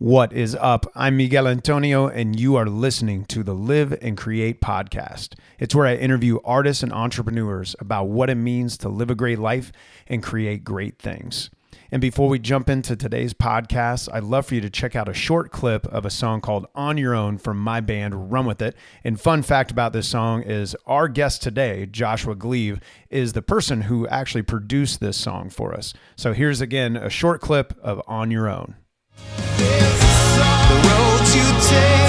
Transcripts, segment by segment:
What is up? I'm Miguel Antonio, and you are listening to the Live and Create podcast. It's where I interview artists and entrepreneurs about what it means to live a great life and create great things. And before we jump into today's podcast, I'd love for you to check out a short clip of a song called On Your Own from my band Run With It. And fun fact about this song is our guest today, Joshua Gleave, is the person who actually produced this song for us. So here's again a short clip of On Your Own. The road you take.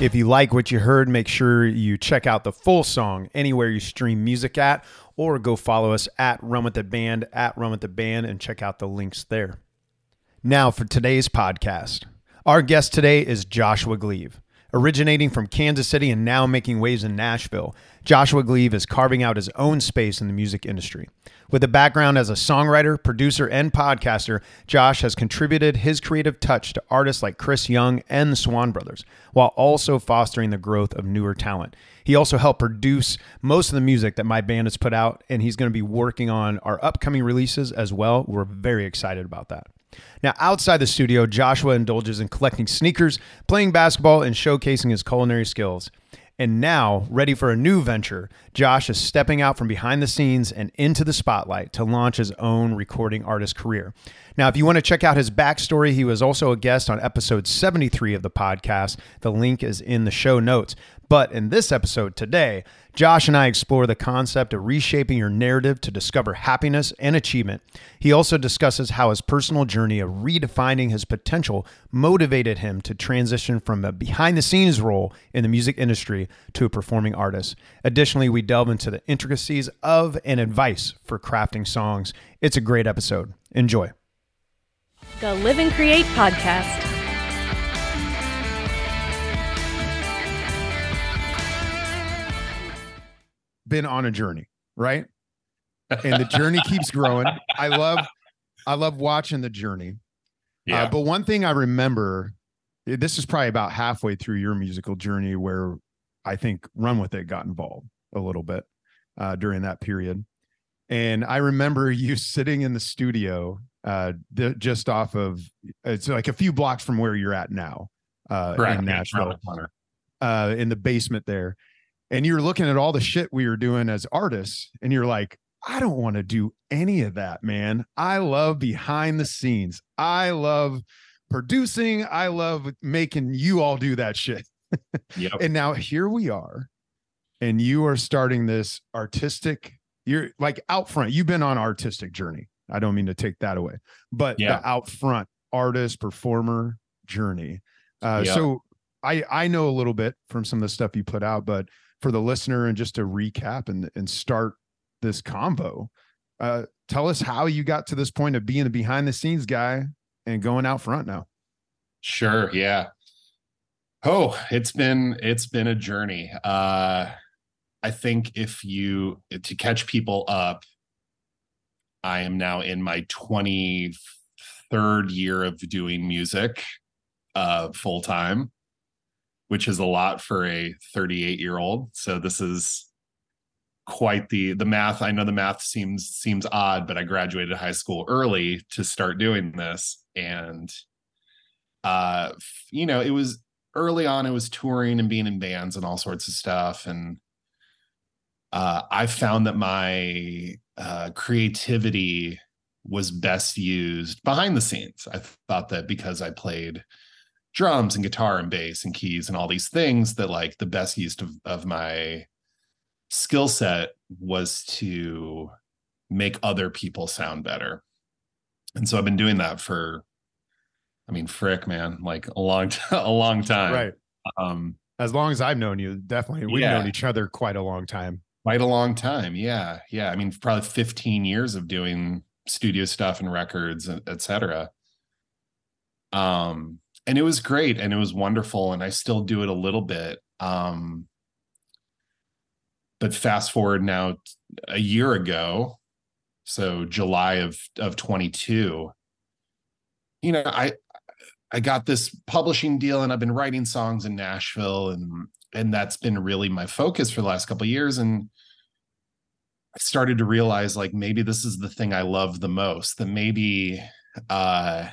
If you like what you heard, make sure you check out the full song anywhere you stream music at, or go follow us at Run With The Band, at Run With The Band, and check out the links there. Now for today's podcast. Our guest today is Joshua Gleave. Originating from Kansas City and now making waves in Nashville, Joshua Gleave is carving out his own space in the music industry. With a background as a songwriter, producer, and podcaster, Josh has contributed his creative touch to artists like Chris Young and the Swon Brothers, while also fostering the growth of newer talent. He also helped produce most of the music that my band has put out, and he's going to be working on our upcoming releases as well. We're very excited about that. Now, outside the studio, Joshua indulges in collecting sneakers, playing basketball, and showcasing his culinary skills. And now, ready for a new venture, Josh is stepping out from behind the scenes and into the spotlight to launch his own recording artist career. Now, if you want to check out his backstory, he was also a guest on episode 73 of the podcast. The link is in the show notes. But in this episode today, Josh and I explore the concept of reshaping your narrative to discover happiness and achievement. He also discusses how his personal journey of redefining his potential motivated him to transition from a behind the scenes role in the music industry to a performing artist. Additionally, we delve into the intricacies of and advice for crafting songs. It's a great episode. Enjoy. The Live and Create podcast. Been on a journey, right? And the journey keeps growing. I love I love watching the journey. Yeah. Uh, but one thing I remember, eh, this is probably about halfway through your musical journey where I think Run With It got involved a little bit uh, during that period. And I remember you sitting in the studio uh, th- just off of, it's like a few blocks from where you're at now uh, Correct. in Nashville uh, in the basement there, and you're looking at all the shit we were doing as artists, and you're like, I don't want to do any of that, man. I love behind the scenes. I love producing. I love making you all do that shit. Yep. And now here we are, and you are starting this artistic. You're like out front. You've been on artistic journey. I don't mean to take that away, but Yeah. the out front artist performer journey. Uh, Yeah. So I I know a little bit from some of the stuff you put out, but for the listener and just to recap and and start this combo, uh, tell us how you got to this point of being a behind the scenes guy and going out front now. Sure. Yeah. Oh, it's been it's been a journey. Uh I think if you to catch people up, I am now in my 23rd year of doing music uh full time, which is a lot for a 38 year old. So this is quite the the math. I know the math seems seems odd, but I graduated high school early to start doing this and uh you know it was early on it was touring and being in bands and all sorts of stuff and uh i found that my uh creativity was best used behind the scenes i thought that because i played drums and guitar and bass and keys and all these things that like the best use of, of my skill set was to make other people sound better and so i've been doing that for I mean, frick, man, like a long, t- a long time. Right. Um, As long as I've known you, definitely we've Yeah. known each other quite a long time. quite a long time. Yeah. Yeah. I mean, probably 15 years of doing studio stuff and records, and et cetera. Um, and it was great and it was wonderful. And I still do it a little bit. Um, but fast forward now a year ago, so July of of 22, you know, I I got this publishing deal and I've been writing songs in Nashville and and that's been really my focus for the last couple of years and I started to realize like maybe this is the thing I love the most that maybe uh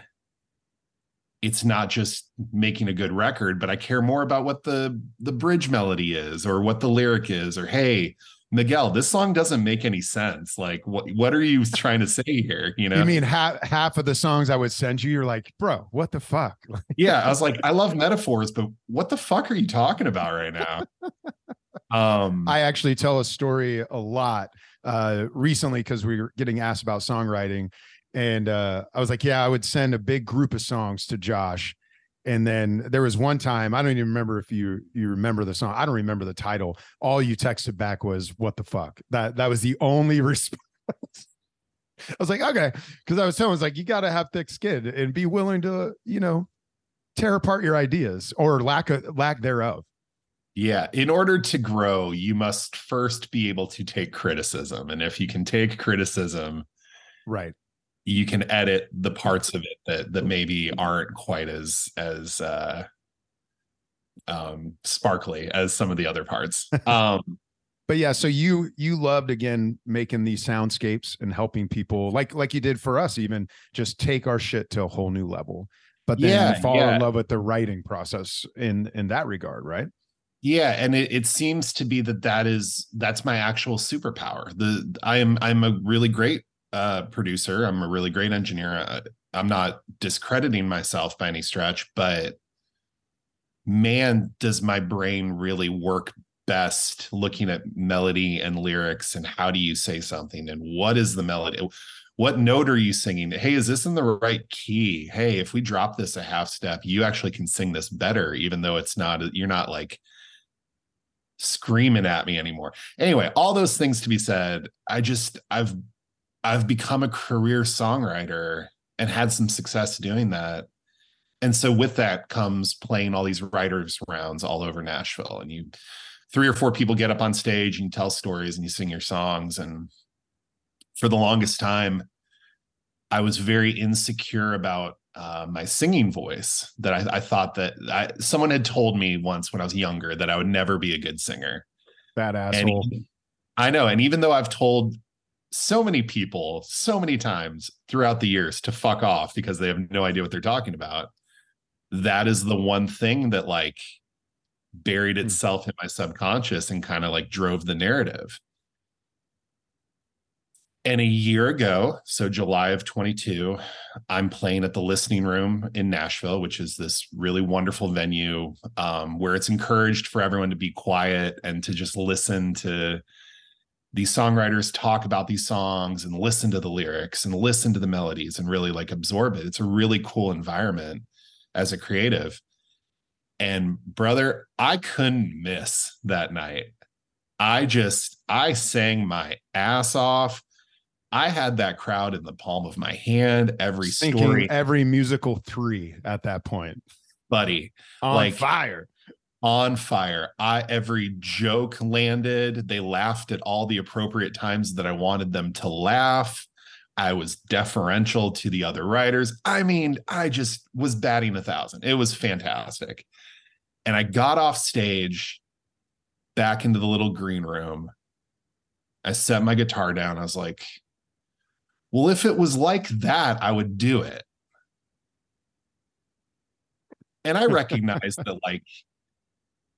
it's not just making a good record but I care more about what the the bridge melody is or what the lyric is or hey Miguel this song doesn't make any sense like what what are you trying to say here you know You mean half half of the songs I would send you? You're like, bro, what the fuck? yeah i was like i love metaphors but what the fuck are you talking about right now um I actually tell a story a lot uh, recently because we were getting asked about songwriting, and uh, I was like, "Yeah, I would send a big group of songs to Josh." And then there was one time I don't even remember if you you remember the song. I don't remember the title. All you texted back was "What the fuck." That that was the only response. I was like, okay, because I was telling, I was like, you got to have thick skin and be willing to, you know, tear apart your ideas or lack of lack thereof. yeah in order to grow you must first be able to take criticism and if you can take criticism Right. You can edit the parts of it that that maybe aren't quite as as uh um sparkly as some of the other parts. Um but yeah so you you loved again making these soundscapes and helping people like like you did for us even just take our shit to a whole new level but then Yeah, you fall yeah. in love with the writing process in in that regard right? Yeah and it, it seems to be that that is that's my actual superpower. The i am i'm a really great uh producer. I'm a really great engineer. I'm not discrediting myself by any stretch but man does my brain really work best looking at melody and lyrics and how do you say something and what is the melody? What note are you singing? Hey is this in the right key? Hey if we drop this a half step you actually can sing this better even though it's not you're not like screaming at me anymore. Anyway all those things to be said i just i've i've become a career songwriter and had some success doing that. And so with that comes playing all these writers rounds all over nashville. And you three or four people get up on stage and you tell stories and you sing your songs. And for the longest time i was very insecure about uh, my singing voice that I, I thought that I, someone had told me once when i was younger that i would never be a good singer. That and asshole. even- I know. And even though I've told so many people so many times throughout the years to fuck off because they have no idea what they're talking about, that is the one thing that like buried Hmm. itself in my subconscious and kind of like drove the narrative. And a year ago, so July of 22, I'm playing at the listening room in Nashville, which is this really wonderful venue um, where it's encouraged for everyone to be quiet and to just listen to these songwriters talk about these songs and listen to the lyrics and listen to the melodies and really like absorb it. It's a really cool environment as a creative. And brother, I couldn't miss that night. I just, I sang my ass off. I had that crowd in the palm of my hand. Every thinking story, every musical three at that point buddy, on Like- fire on fire. I every joke landed. They laughed at all the appropriate times that I wanted them to laugh. I was deferential to the other writers. I mean, I just was batting a thousand. It was fantastic. And I got off stage back into the little green room. I set my guitar down. I was like, well, if it was like that, I would do it. And I recognized that, like,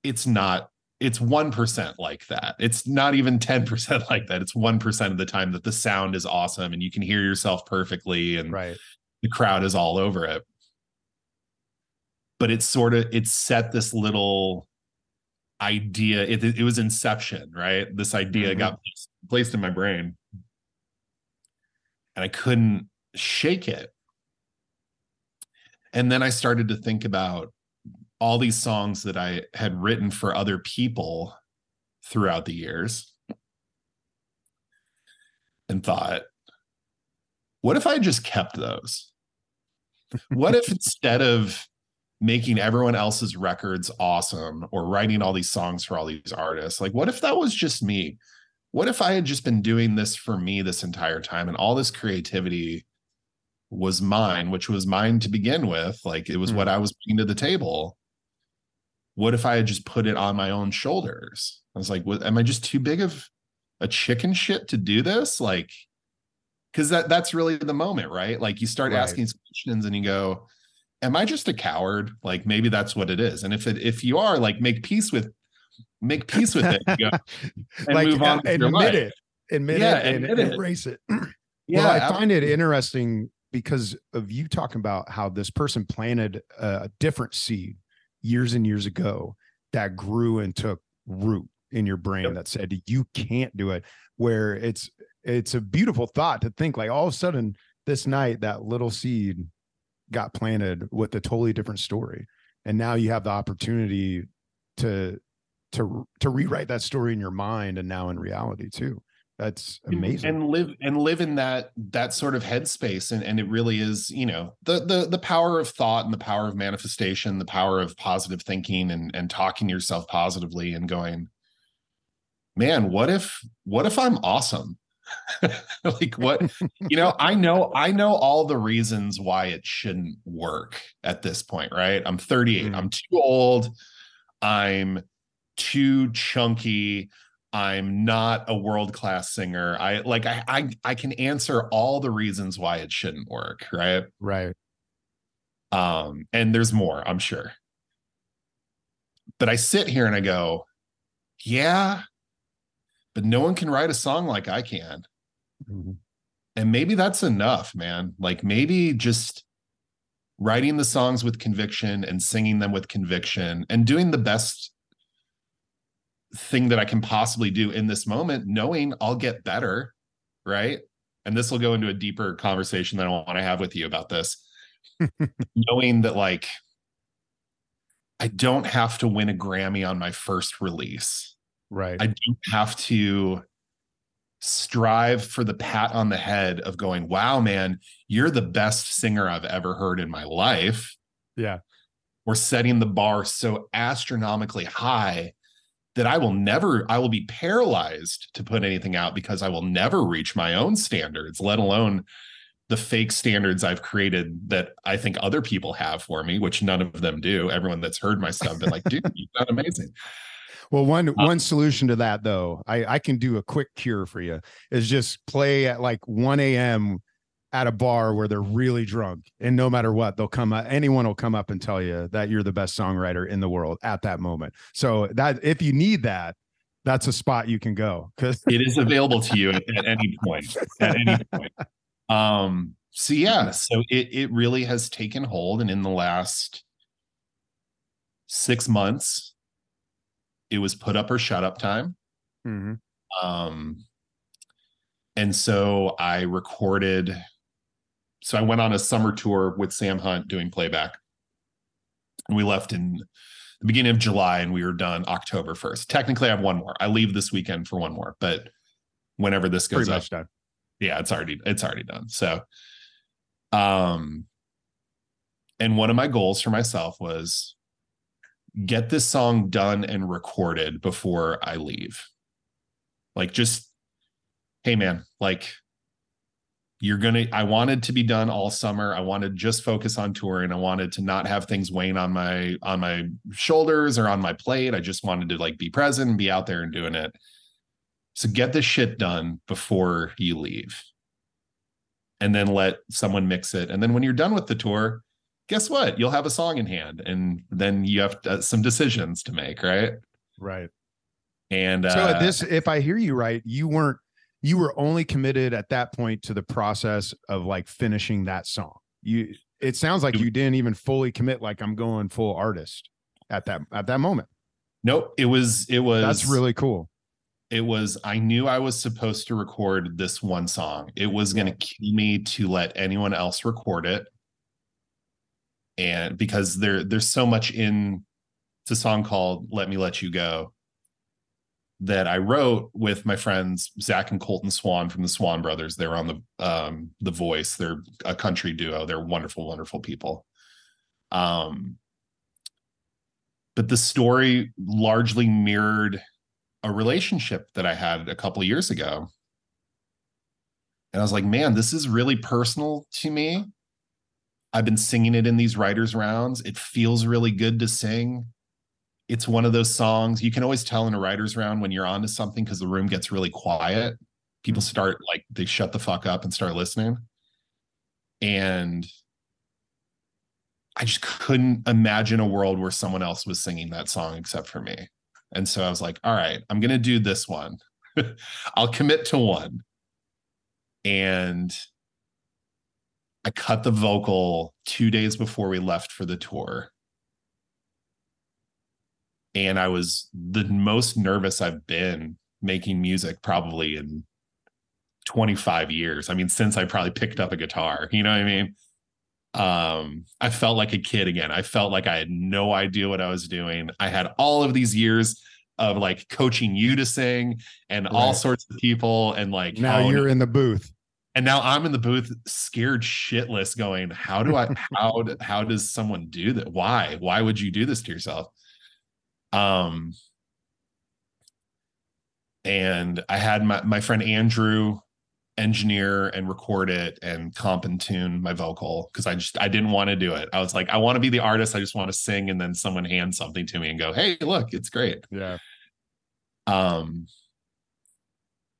it's not it's 1% like that. It's not even 10% like that. It's 1% of the time that the sound is awesome and you can hear yourself perfectly and right. the crowd is all over it. But it's sort of it set this little idea it, it was inception right? This idea Mhm. got placed in my brain. And i couldn't shake it. And then i started to think about all these songs that i had written for other people throughout the years and thought, what if I just kept those? What if instead of making everyone else's records awesome or writing all these songs for all these artists, like what if that was just me? What if I had just been doing this for me this entire time and all this creativity was mine, which was mine to begin with? Like it was Hmm. what I was bringing to the table. What if I had just put it on my own shoulders? I was like, what, am I just too big of a chicken shit to do this? Like, because that that's really the moment, right? Like you start Right. asking questions and you go, Am I just a coward? Like maybe that's what it is. And if it if you are, like make peace with make peace with it. and go, and like move on uh, admit it, admit Yeah, it, and it. embrace it. Yeah, well, I find it interesting because of you talking about how this person planted a different seed years and years ago that grew and took root in your brain Yep. that said you can't do it. Where it's it's a beautiful thought to think like all of a sudden this night that little seed got planted with a totally different story, and now you have the opportunity to to to rewrite that story in your mind and now in reality too. That's amazing. and live and live in that that sort of headspace and and it really is you know the the the power of thought and the power of manifestation the power of positive thinking and and talking to yourself positively and going man what if what if i'm awesome like what you know i know i know all the reasons why it shouldn't work at this point right i'm 38 Mhm. i'm too old i'm too chunky i'm not a world class singer. I like I, I i can answer all the reasons why it shouldn't work right? Right. um and there's more i'm sure. But i sit here and i go yeah but no one can write a song like i can. Mhm. and maybe that's enough man. Like maybe just writing the songs with conviction and singing them with conviction and doing the best thing that i can possibly do in this moment knowing i'll get better right and this will go into a deeper conversation that i want to have with you about this knowing that like i don't have to win a grammy on my first release Right. I don't have to strive for the pat on the head of going, wow, man, you're the best singer I've ever heard in my life. yeah. We're setting the bar so astronomically high that I will never, I will be paralyzed to put anything out because I will never reach my own standards, let alone the fake standards I've created that I think other people have for me, which none of them do. Everyone that's heard my stuff been like, dude, you sound amazing. Well, one Uh, one solution to that though, I I can do a quick cure for you is just play at like 1 a.m. at a bar where they're really drunk, and no matter what, they'll come up. Anyone will come up and tell you that you're the best songwriter in the world at that moment. So that if you need that, that's a spot you can go because it is available to you at, at any point at any point um so yeah so it it really has taken hold and in the last six months it was put up or shut up time um and so i recorded so i went on a summer tour with sam hunt doing playback. And we left in the beginning of july and we were done october 1st technically i have one more. I leave this weekend for one more but whenever this goes pretty up done. yeah it's already it's already done. So um and one of my goals for myself was get this song done and recorded before i leave. Like just hey man like you're gonna i wanted to be done all summer. I wanted to just focus on touring. I wanted to not have things weighing on my on my shoulders or on my plate. I just wanted to like be present and be out there and doing it. So get this shit done before you leave. And then let someone mix it. And then when you're done with the tour guess what? You'll have a song in hand and then you have uh, some decisions to make right? Right. and uh, So at this, if I hear you right, you weren't you were only committed at that point to the process of like finishing that song. You it sounds like you didn't even fully commit like I'm going full artist at that at that moment. nope it was it was That's really cool. it was i knew i was supposed to record this one song it was going to kill me to let anyone else record it and because there there's so much in it's a song called let me let you go that I wrote with my friends Zach and Colton Swon from the Swon Brothers. They're on the um the voice. They're a country duo. They're wonderful, wonderful people. Um but the story largely mirrored a relationship that I had a couple of years ago. And I was like, man, this is really personal to me. I've been singing it in these writers' rounds. It feels really good to sing. It's one of those songs you can always tell in a writer's round when you're onto something because the room gets really quiet. People mm. start like they shut the fuck up and start listening. And I just couldn't imagine a world where someone else was singing that song except for me. And so I was like, all right, I'm going to do this one. I'll commit to one. And I cut the vocal two days before we left for the tour. And I was the most nervous I've been making music probably in 25 years. I mean, since I probably picked up a guitar, you know what I mean? Um, I felt like a kid again. I felt like I had no idea what I was doing. I had all of these years of like coaching you to sing and all sorts of people and like Now how- you're in the booth. and now I'm in the booth scared shitless going how do I how how does someone do that why why would you do this to yourself um and I had my my friend Andrew engineer and record it and comp and tune my vocal because I just I didn't want to do it. I was like I want to be the artist I just want to sing and then someone hand something to me and go hey look it's great Yeah. um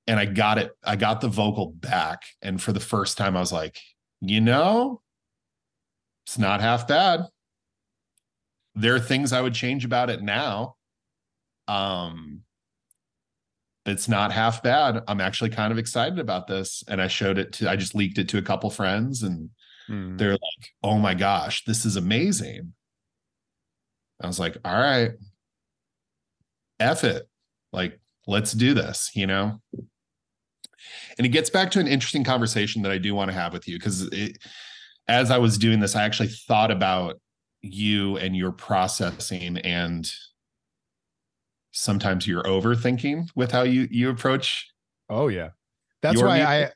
and i got it i got the vocal back and for the first time i was like you know it's not half bad there are things i would change about it now um it's not half bad i'm actually kind of excited about this and i showed it to i just leaked it to a couple friends and Mm. they're like, oh my gosh, this is amazing. I was like, all right, F it. Like, let's do this, you know? And it gets back to an interesting conversation that I do want to have with you because as I was doing this, I actually thought about you and your processing and sometimes you're overthinking with how you you approach Oh yeah. That's why music? I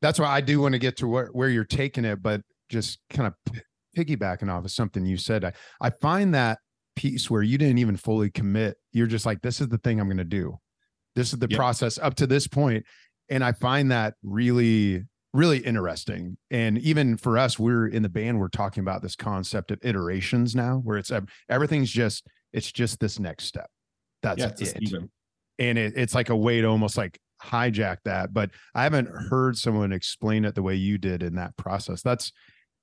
that's why I do want to get to where, where you're taking it, but just kind of p- piggybacking off of something you said. I, I find that piece where you didn't even fully commit. You're just like, this is the thing I'm going to do. This is the Yep. process up to this. And I find that really, really interesting. And even for us, we're in the band, we're talking about this concept of iterations now, where it's everything's just, it's just this next step. That's yeah, it and it, it's like a way to almost like hijack that but i haven't heard someone explain it the way you did in that process that's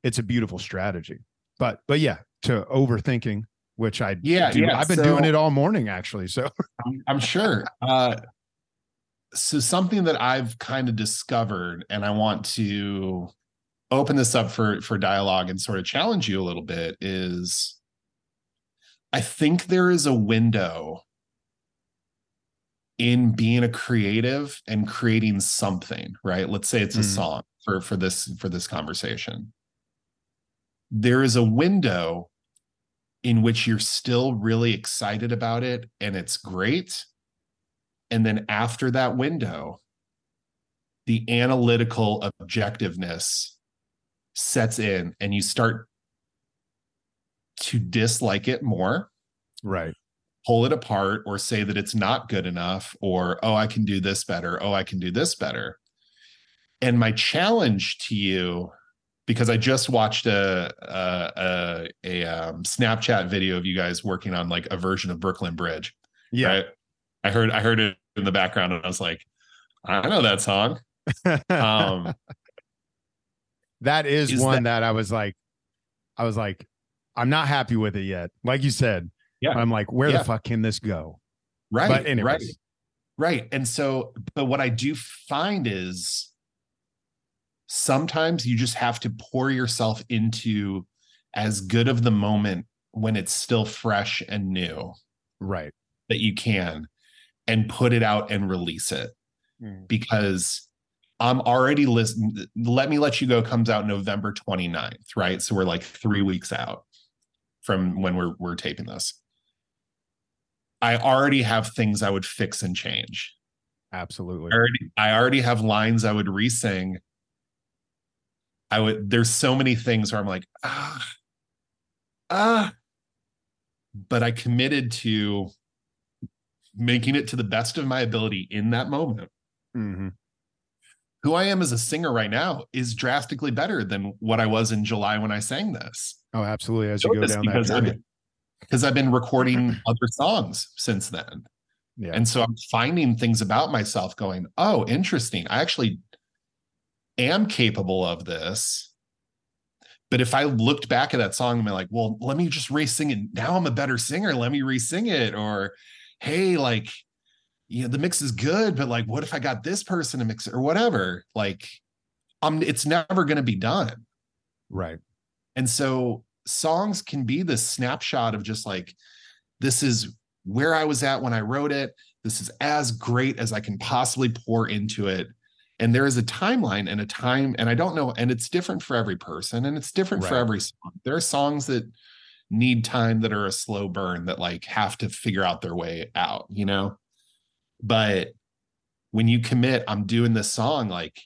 it's a beautiful strategy but but yeah to overthinking which i Yeah, do, yeah, i've been doing it all morning actually so I'm, I'm sure. Uh, so something that I've kind of discovered, and I want to open this up for for dialogue and sort of challenge you a little bit, is I think there is a window in being a creative and creating something. Right? Let's say it's a Mm. song for for this for this conversation. There is a window in which you're still really excited about it and it's great. And then after that window, the analytical objectiveness sets in and you start to dislike it more, right pull it apart, or say that it's not good enough, or, oh, I can do this better. Oh, I can do this better. And my challenge to you because I just watched a a a, a um, Snapchat video of you guys working on like a version of Brooklyn Bridge. yeah Right? I heard I heard it in the background and I was like, I know that song. Um, that is, is one that, i was like i was like i'm not happy with it yet like you said Yeah. i'm like where Yeah. the fuck can this go right, But anyways. right, right. And so, but what I do find is sometimes you just have to pour yourself into as good of the moment when it's still fresh and new right that you can and put it out and release it Mm. because I'm already listening. Let me let you go comes out November 29th, right? So we're like three weeks out from when we're we're taping this. I already have things I would fix and change. Absolutely. I already, I already have lines I would re-sing. I would there's so many things where I'm like, ah, ah. But I committed to making it to the best of my ability in that moment. Mhm. Who I am as a singer right now is drastically better than what I was in July when I sang this. Oh, absolutely. As you go down that because I've journey. been, because I've been recording other songs since then. Yeah. And so I'm finding things about myself going, oh, interesting. I actually am capable of this. But if I looked back at that song and be like, well, let me just re-sing it. Now I'm a better singer. Let me re-sing it. Or, hey, like, you know, the mix is good, but like, what if I got this person to mix it or whatever? Like, um, it's never going to be done. right. And so songs can be this snapshot of just like, this is where I was at when I wrote it. This is as great as I can possibly pour into it. And there is a timeline and a time, and I don't know, and it's different for every person and it's different for every song. There are songs that need time that are a slow burn that like have to figure out their way out, you know? But when you commit, I'm doing this song, like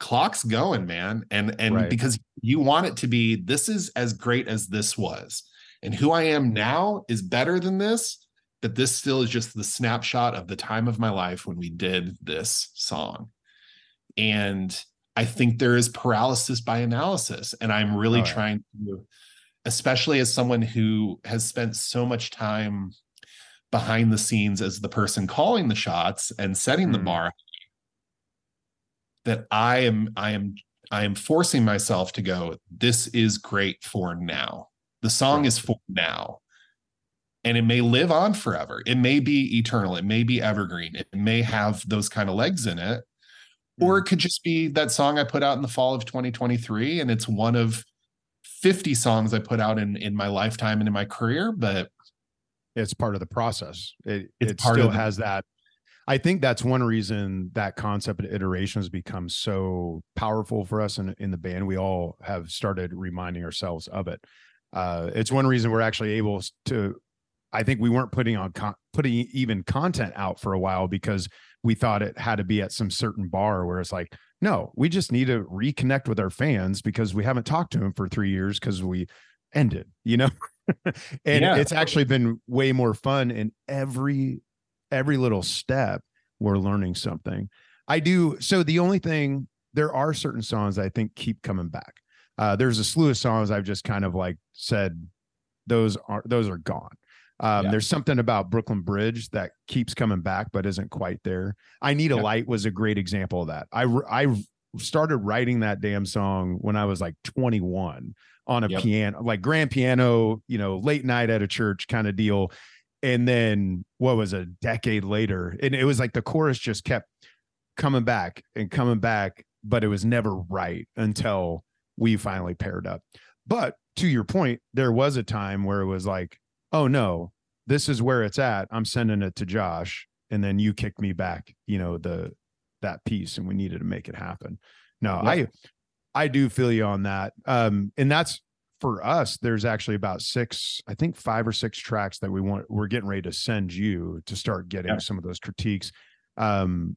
clock's going, man. And and Right. because you want it to be this is as great as this was. And who I am now is better than this, but this still is just the snapshot of the time of my life when we did this song. And I think there is paralysis by analysis. And I'm really Oh, yeah. trying to, especially as someone who has spent so much time behind the scenes as the person calling the shots and setting the Mhm. bar that I am I am I am forcing myself to go this is great for now. The song Right. is for now. And it may live on forever. It may be eternal. It may be evergreen. It may have those kind of legs in it. Or it could just be that song I put out in the fall of 2023 and it's one of 50 songs I put out in in my lifetime and in my career, but it's part of the process. It It's it still the- has that. I think that's one reason that concept of iteration has become so powerful for us in, in the band. We all have started reminding ourselves of it. Uh, it's one reason we're actually able to. I think we weren't putting on con- putting even content out for a while because we thought it had to be at some certain bar where it's like, no, we just need to reconnect with our fans because we haven't talked to them for three years because we ended, you know. and Yeah. it's actually been way more fun in every every little step we're learning something i do so the only thing there are certain songs i think keep coming back uh there's a slew of songs i've just kind of like said those are those are gone um Yeah. there's something about brooklyn bridge that keeps coming back but isn't quite there i need a Yeah. light was a great example of that I, I started writing that damn song when i was like 21 on a Yep. piano like grand piano you know late night at a church kind of deal and then what was a decade later and it was like the chorus just kept coming back and coming back but it was never right until we finally paired up but to your point there was a time where it was like oh no this is where it's at. I'm sending it to josh and then you kicked me back you know the that piece and we needed to make it happen. No Yep. i i do feel you on that. Um and that's for us there's actually about six i think five or six tracks that we want we're getting ready to send you to start getting some of those critiques. Um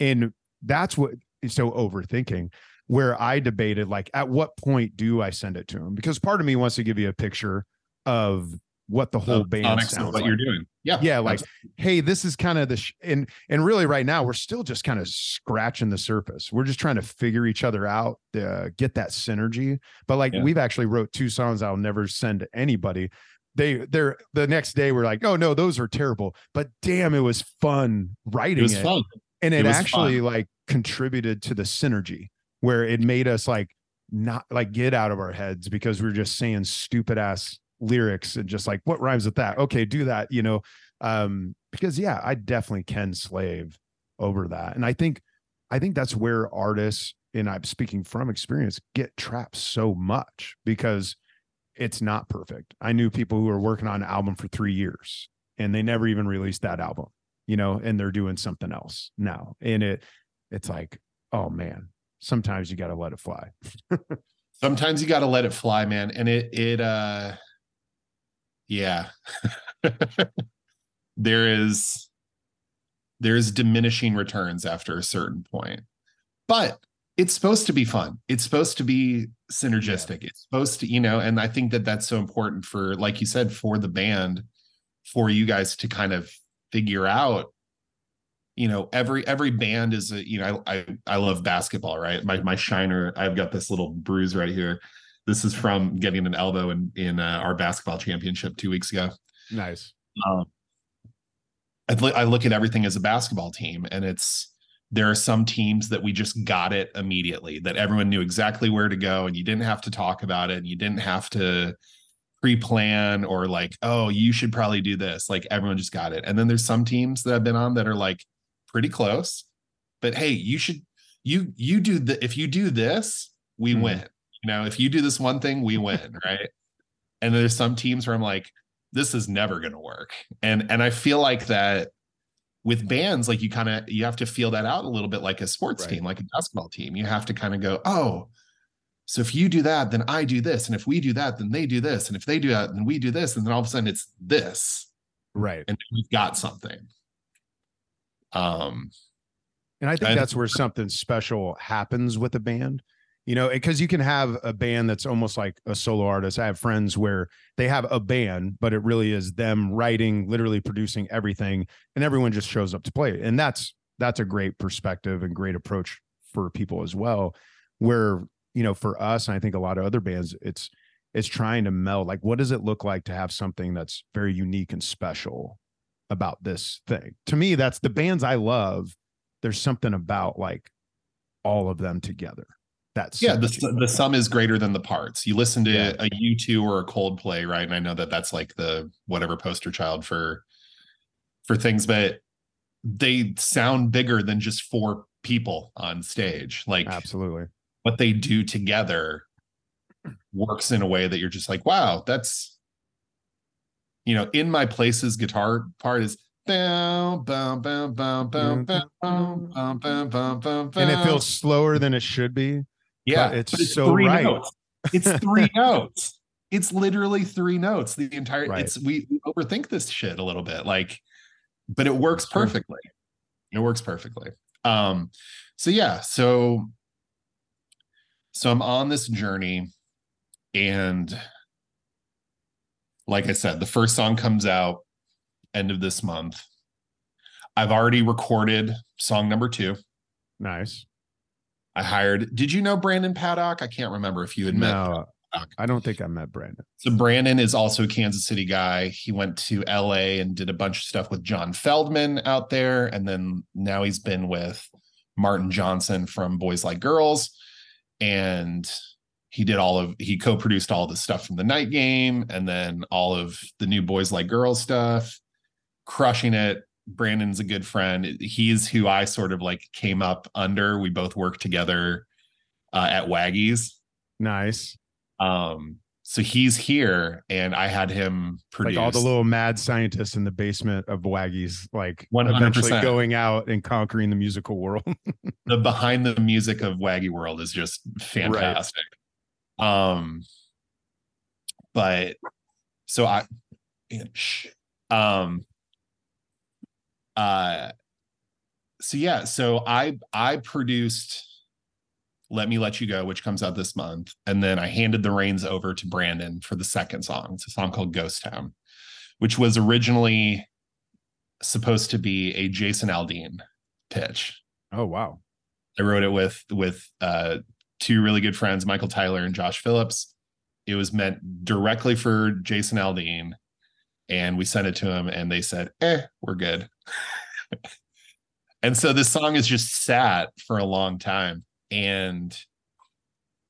and that's what so overthinking where i debated like at what point do i send it to him? Because part of me wants to give you a picture of what the whole of band sounds what like you're doing. Yeah. yeah like that's- hey this is kind of the sh- and and really right now we're still just kind of scratching the surface we're just trying to figure each other out uh, get that synergy but like Yeah. we've actually wrote two songs i'll never send to anybody they they're the next day we're like oh no those are terrible but damn it was fun writing it was it fun. and it, It actually fun. like contributed to the synergy where it made us like not like get out of our heads because we're just saying stupid ass lyrics and just like what rhymes with that? Okay do that you know? Um because yeah i definitely can slave over that. And i think i think that's where artists and i'm speaking from experience get trapped so much because it's not perfect. I knew people who were working on an album for three years and they never even released that album you know and they're doing something else now. And it it's like oh man sometimes you got to let it fly. Sometimes you got to let it fly, man. And it, it, uh, yeah. there is there's diminishing returns after a certain point but it's supposed to be fun. It's supposed to be synergistic. It's supposed to you know and i think that that's so important for like you said for the band for you guys to kind of figure out you know every every band is a you know i i, I love basketball right? My my shiner i've got this little bruise right here this is from getting an elbow in in uh, our basketball championship two weeks ago Nice. um, I, look- I look at everything as a basketball team, and it's there are some teams that we just got it immediately, that everyone knew exactly where to go, and you didn't have to talk about it, and you didn't have to pre-plan or like, oh, you should probably do this. Like everyone just got it. And then there's some teams that I've been on that are like pretty close, but hey, you should you you do the if you do this, we Hmm. win. You know, if you do this one thing, we win, right? And there's some teams where I'm like, this is never going to work and and i feel like that with bands like you kind of you have to feel that out a little bit like a sports Right. team like a basketball team you have to kind of go oh so if you do that then i do this and if we do that then they do this and if they do that then we do this and then all of a sudden it's this Right. and we've got something um And I think that's where something special happens with a band. You know, because you can have a band that's almost like a solo artist. I have friends where they have a band, but it really is them writing, literally producing everything, and everyone just shows up to play. And that's that's a great perspective and great approach for people as well. Where, you know, for us, and I think a lot of other bands, it's it's trying to meld like what does it look like to have something that's very unique and special about this thing? To me, that's the bands I love there's something about like all of them together that's yeah the, the sum is greater than the parts. You listen to yeah. a u2 or a coldplay right? And i know that that's like the whatever poster child for for things but they sound bigger than just four people on stage. Like absolutely. what they do together works in a way that you're just like wow that's you know in my places guitar part is and it feels slower than it should be. Yeah, But it's but so three right. notes. It's three notes. It's literally three notes. The entire Right. it's we, we overthink this shit a little bit, like, but it works perfectly. It works perfectly. Um, so yeah, so so I'm on this journey, and like I said, the first song comes out end of this month. I've already recorded song number two. Nice. I hired. Did you know Brandon Paddock? I can't remember if you had met. No, Paddock. I don't think I met Brandon. So Brandon is also a Kansas City guy. He went to LA and did a bunch of stuff with John Feldmann out there, and then now he's been with Martin Johnson from Boys Like Girls, and he did all of he co-produced all the stuff from the Night Game, and then all of the new Boys Like Girls stuff, crushing it. Brandon's a good friend. He's who I sort of like came up under. We both worked together uh, at Waggies. Nice. Um, so he's here, and I had him produce Like all the little mad scientists in the basement of Waggies, like 100%. eventually going out and conquering the musical world. the behind the music of Waggy World is just fantastic. Um, but so I, um, uh, so yeah, so I I produced "Let Me Let You Go," which comes out this month, and then I handed the reins over to Brandon for the second song. It's a song called "Ghost Town," which was originally supposed to be a Jason Aldean pitch. oh wow. I wrote it with with uh, two really good friends, Michael Tyler and Josh Phillips. It was meant directly for Jason Aldean, and we sent it to him, and they said, "Eh, we're good." And so this song is just sat for a long time, and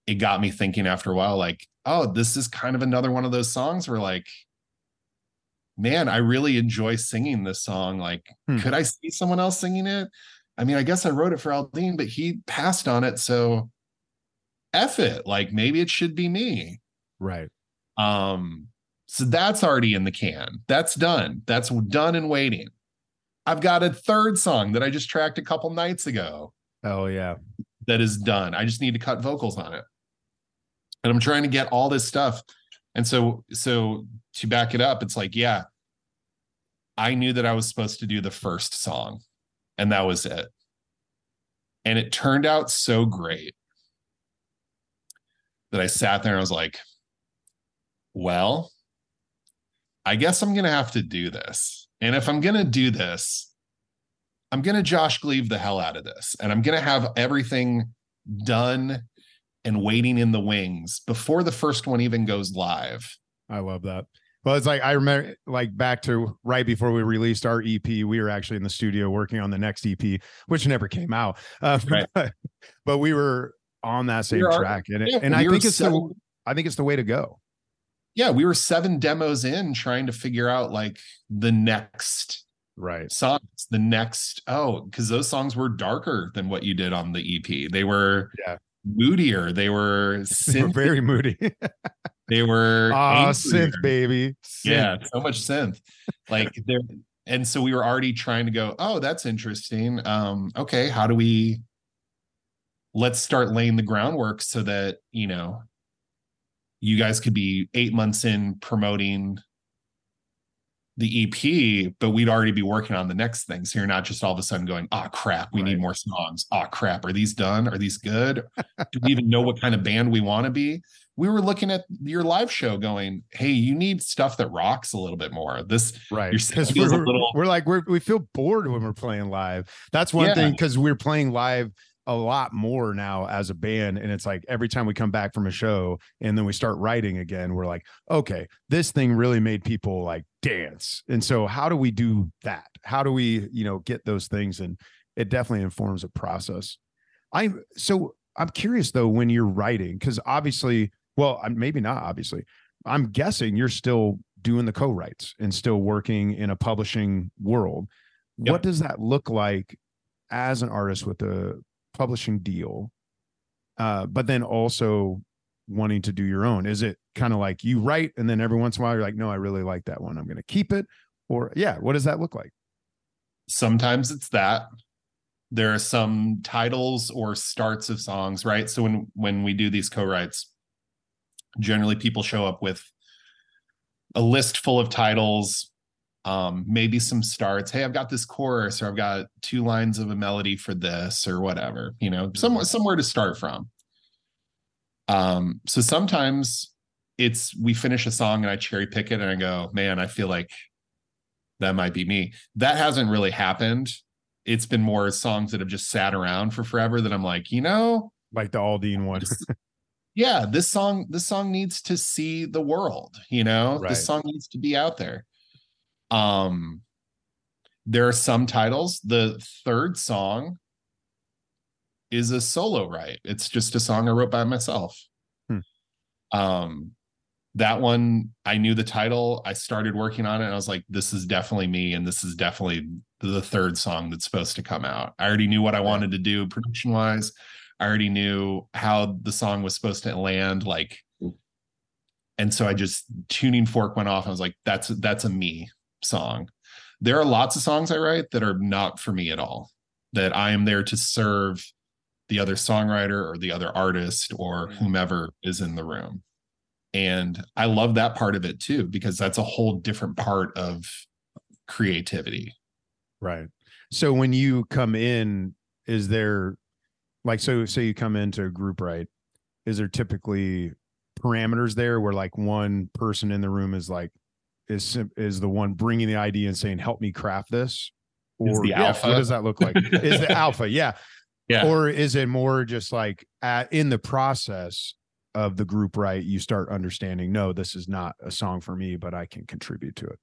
it got me thinking after a while, like, oh, this is kind of another one of those songs where, like, man, I really enjoy singing this song. Like, Hmm. could I see someone else singing it? I mean, I guess I wrote it for Aldean, but he passed on it. So F it. Like maybe it should be me. Right. Um, so that's already in the can. That's done. That's done and waiting. I've got a third song that I just tracked a couple nights ago Oh yeah. that is done. I just need to cut vocals on it. And I'm trying to get all this stuff. And so so to back it up, it's like, yeah, I knew that I was supposed to do the first song, and that was it. And it turned out so great that I sat there and I was like, well, I guess I'm going to have to do this. And if I'm going to do this, I'm going to Josh Gleave the hell out of this. And I'm going to have everything done and waiting in the wings before the first one even goes live. I love that. Well, it's like I remember, like back to right before we released our EP, we were actually in the studio working on the next EP, which never came out. Uh, Right. but, but we were on that same We track, and it, yeah, and I think it's the I think it's the way to go. Yeah, we were seven demos in trying to figure out like the next Right. songs, the next oh, because those songs were darker than what you did on the EP. They were Yeah. moodier. They were We're synth. very moody. they were Ah, angrier. synth baby. Synth. yeah so much synth like there and so we were already trying to go oh that's interesting um okay how do we let's start laying the groundwork so that you know you guys could be eight months in promoting the ep but we'd already be working on the next thing so you're not just all of a sudden going oh crap we need more songs oh crap are these done are these good do we even know what kind of band we want to be we were looking at your live show going hey you need stuff that rocks a little bit more this Right. Because we're, little- we're like we're, we feel bored when we're playing live. That's one Yeah. thing because we're playing live a lot more now as a band, and it's like every time we come back from a show and then we start writing again, we're like, okay, this thing really made people like dance. And so, how do we do that? How do we, you know, get those things? And it definitely informs a process. I'm so I'm curious though when you're writing because obviously, well, maybe not obviously. I'm guessing you're still doing the co-writes and still working in a publishing world. Yep. What does that look like as an artist with a publishing deal? Uh, but then also wanting to do your own. Is it kind of like you write and then every once in a while you're like, no, I really like that one. I'm going to keep it. Or yeah, what does that look like? sometimes it's that there are some titles or starts of songs right so when when we do these co-writes generally people show up with a list full of titles um maybe some starts hey i've got this chorus or i've got two lines of a melody for this or whatever you know somewhere somewhere to start from. Um so sometimes it's we finish a song and i cherry pick it and i go man i feel like that might be me. That hasn't really happened. It's been more songs that have just sat around for forever that i'm like you know Like the Aldean one. yeah this song this song needs to see the world you know? Right. this song needs to be out there um there are some titles. The third song is a solo right it's just a song i wrote by myself. Hmm. um that one i knew the title. I started working on it and i was like this is definitely me and this is definitely the third song that's supposed to come out. I already knew what i wanted to do production wise I already knew how the song was supposed to land, like, and so I just tuning fork went off. I was like, "That's that's a me song." There are lots of songs I write that are not for me at all. That I am there to serve the other songwriter or the other artist or mm. whomever is in the room, and I love that part of it too because that's a whole different part of creativity. Right. So when you come in, is there like so say you come into a group right? Is there typically parameters there where like one person in the room is like is is the one bringing the idea and saying help me craft this? Is Or the yeah, alpha. what does that look like? is the alpha, yeah. Yeah. Or is it more just like at, in the process of the group right, you start understanding, no, this is not a song for me, but I can contribute to it.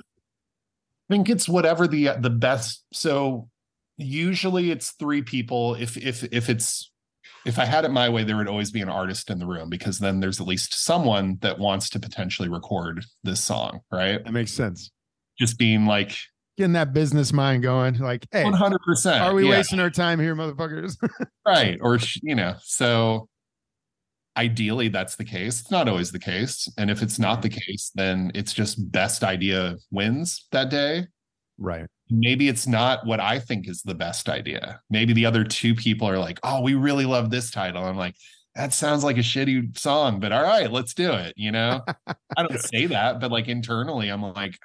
I think it's whatever the the best. So usually it's three people. If if if it's if I had it my way, there would always be an artist in the room because then there's at least someone that wants to potentially record this song, right? That makes sense. Just being like Getting that business mind going, like, hey, 100. percent Are we wasting our time here, motherfuckers? right? Or you know, so ideally that's the case. It's not always the case, and if it's not the mm-hmm. case, then it's just best idea wins that day. Right. maybe it's not what I think is the best idea. Maybe the other two people are like, "Oh, we really love this title." I'm like, "That sounds like a shitty song, but all right, let's do it." You know, I don't say that, but like internally, I'm like,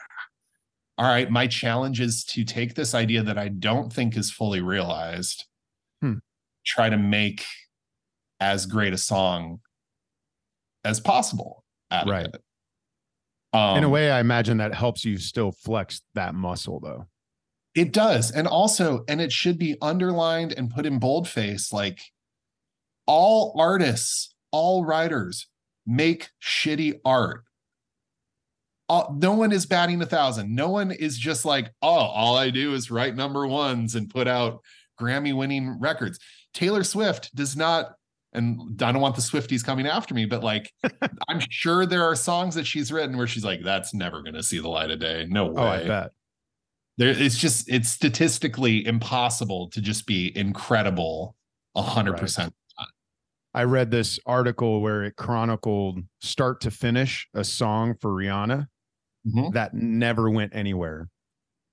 all right, my challenge is to take this idea that I don't think is fully realized, Hmm. try to make as great a song as possible out Right. of it. Um, In a way, I imagine that helps you still flex that muscle, though. It does. And also, and it should be underlined and put in boldface like all artists, all writers make shitty art. All, no one is batting a thousand. No one is just like, oh, all I do is write number ones and put out Grammy winning records. Taylor Swift does not, and I don't want the Swifties coming after me, but like, I'm sure there are songs that she's written where she's like, that's never going to see the light of day. No way Oh, I bet. there it's just it's statistically impossible to just be incredible a hundred percent I read this article where it chronicled start to finish a song for Rihanna Mhm. that never went anywhere.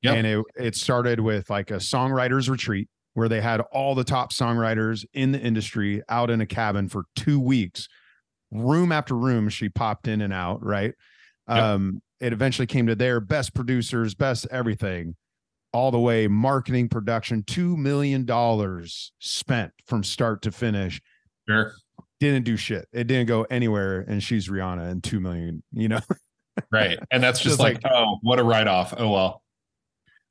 Yep. And it it started with like a songwriters retreat where they had all the top songwriters in the industry out in a cabin for 2 weeks. Room after room she popped in and out, right? Yep. Um it eventually came to their best producers, best everything. All the way marketing production 2 million dollars spent from start to finish Sure. didn't do shit. It didn't go anywhere, and she's Rihanna and two million. You know, right and that's just Just like, oh what a write-off oh well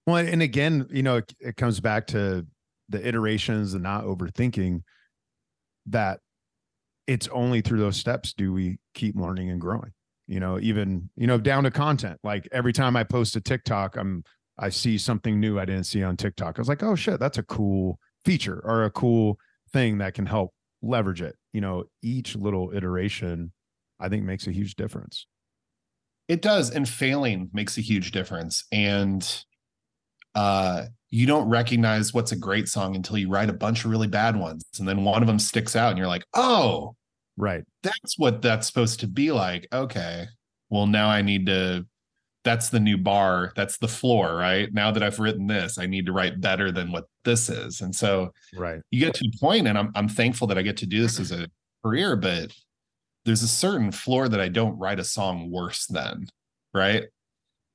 well, and again, you know, it, it comes back to the iterations and not overthinking. That it's only through those steps do we keep learning and growing. You know, even you know down to content. Like every time I post a TikTok, I'm I see something new I didn't see on TikTok. I was like, oh shit, that's a cool feature or a cool thing that can help leverage it. You know, each little iteration, I think, makes a huge difference. it does and failing makes a huge difference and uh you don't recognize what's a great song until you write a bunch of really bad ones and then one of them sticks out and you're like oh Right. that's what that's supposed to be like. Okay. Well now i need to that's the new bar. That's the floor right? Now that i've written this i need to write better than what this is. And so Right. you get to a point and i'm, I'm thankful that i get to do this as a career but there's a certain floor that i don't write a song worse than right?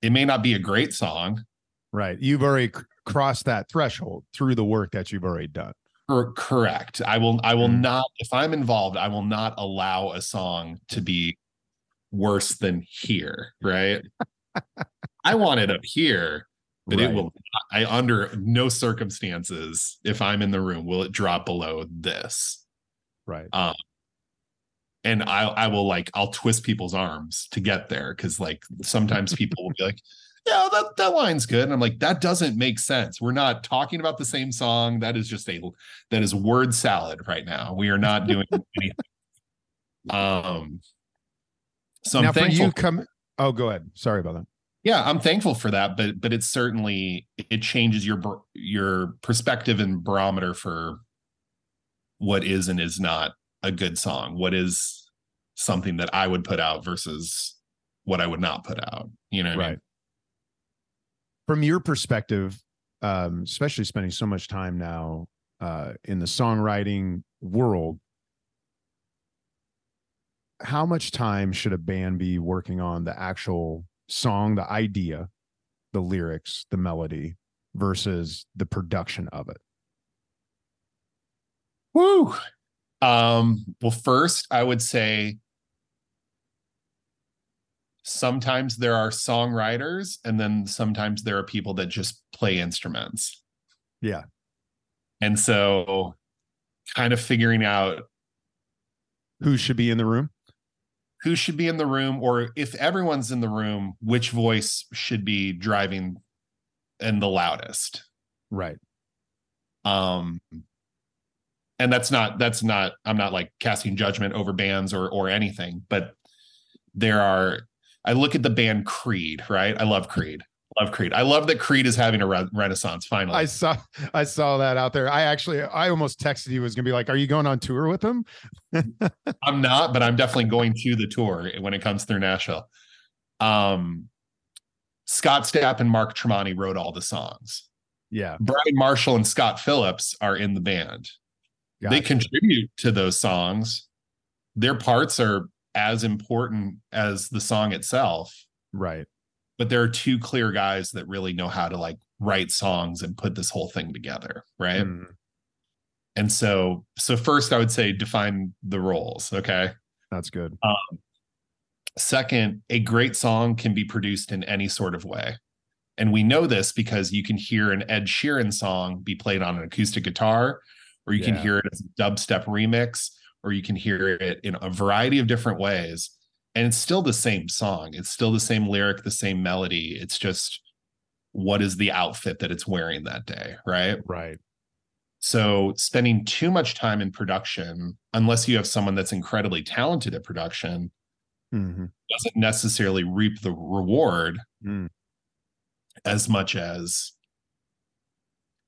It may not be a great song Right. You've already c- crossed that threshold through the work that you've already done. Cor- correct i will i will Mm. not if i'm involved i will not allow a song to be worse than here right i want it up here but it will i under no circumstances if i'm in the room will it drop below this Right. Um, and I I will like I'll twist people's arms to get there because like sometimes people will be like, yeah, that that line's good, and I'm like, that doesn't make sense. We're not talking about the same song. That is just a that is word salad right now. We are not doing anything. Um. So I'm now for thankful. you come. Oh, go ahead. Sorry about that. yeah, I'm thankful for that, but but it certainly it changes your your perspective and barometer for what is and is not a good song. What is something that I would put out versus what I would not put out. You know, what I mean? From your perspective, um, especially spending so much time now uh, in the songwriting world, how much time should a band be working on the actual song, the idea, the lyrics, the melody, versus the production of it? Woo. Um, well, first, I would say sometimes there are songwriters, and then sometimes there are people that just play instruments. Yeah. And so, kind of figuring out Who should be in the room? who should be in the room, or if everyone's in the room, which voice should be driving and the loudest. Right. um and that's not that's not i'm not like casting judgment over bands or or anything but there are i look at the band creed right? I love creed. Love creed. I love that creed is having a re- renaissance finally. I saw I saw that out there. I actually I almost texted you was gonna be like, Are you going on tour with them? i'm not but i'm definitely going to the tour when it comes through nashville. Um scott stapp and mark tremonti wrote all the songs. Yeah. brian marshall and scott phillips are in the band. They contribute to those songs. Their parts are as important as the song itself right. but there are two clear guys that really know how to like write songs and put this whole thing together, right? Mm, And so so first I would say define the roles, okay? that's good. Second, a great song can be produced in any sort of way. And we know this because you can hear an Ed Sheeran song be played on an acoustic guitar, or you can hear it as a dubstep remix, or you can hear it in a variety of different ways. And it's still the same song. It's still the same lyric, the same melody. It's just what is the outfit that it's wearing that day, right? Right. So spending too much time in production, unless you have someone that's incredibly talented at production, hmm doesn't necessarily reap the reward Mm. as much as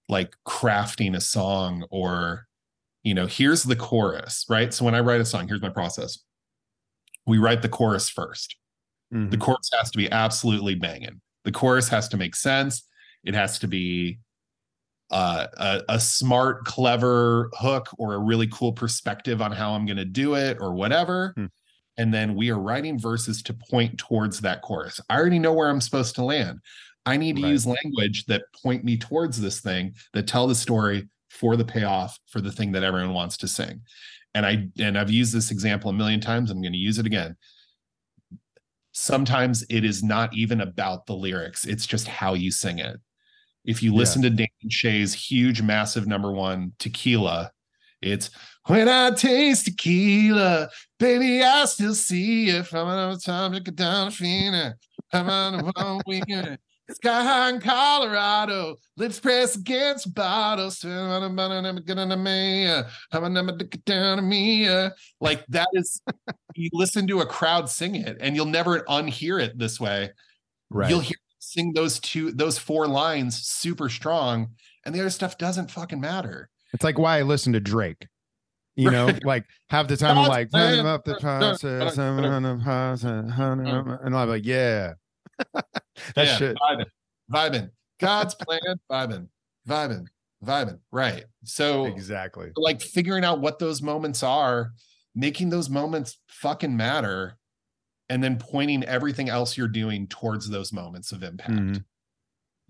like crafting a song or you know here's the chorus right? So when i write a song here's my process. We write the chorus first. Mm-hmm. the chorus has to be absolutely banging. The chorus has to make sense. It has to be uh, a, a smart clever hook or a really cool perspective on how i'm going to do it or whatever. Hmm. and then we are writing verses to point towards that chorus. I already know where i'm supposed to land. I need to Right. use language that point me towards this thing that tell the story for the payoff for the thing that everyone wants to sing and i and i've used this example a million times i'm going to use it again sometimes it is not even about the lyrics it's just how you sing it if you Yeah. listen to Dan Shay's huge massive number one tequila it's when I taste tequila, baby, I still see it from another time to get down to Phoenix. I'm on a one weekend. Sky high in Colorado, lips pressed against bottles. Still on a bottle, never getting to me. uh, I'm a never to get down to me. uh. Like that is, you listen to a crowd sing it, and you'll never unhear it this way. Right. You'll hear sing those two, those four lines super strong, and the other stuff doesn't fucking matter. It's like why I listen to Drake. You know, like half the time I'm like, God's turn plan. up the process, I'm on the process, and I'm like, yeah, that yeah, shit. vibing, vibing. God's plan, vibing, vibing, vibing. Right. So, Exactly. like, figuring out what those moments are, making those moments fucking matter, and then pointing everything else you're doing towards those moments of impact. Mhm.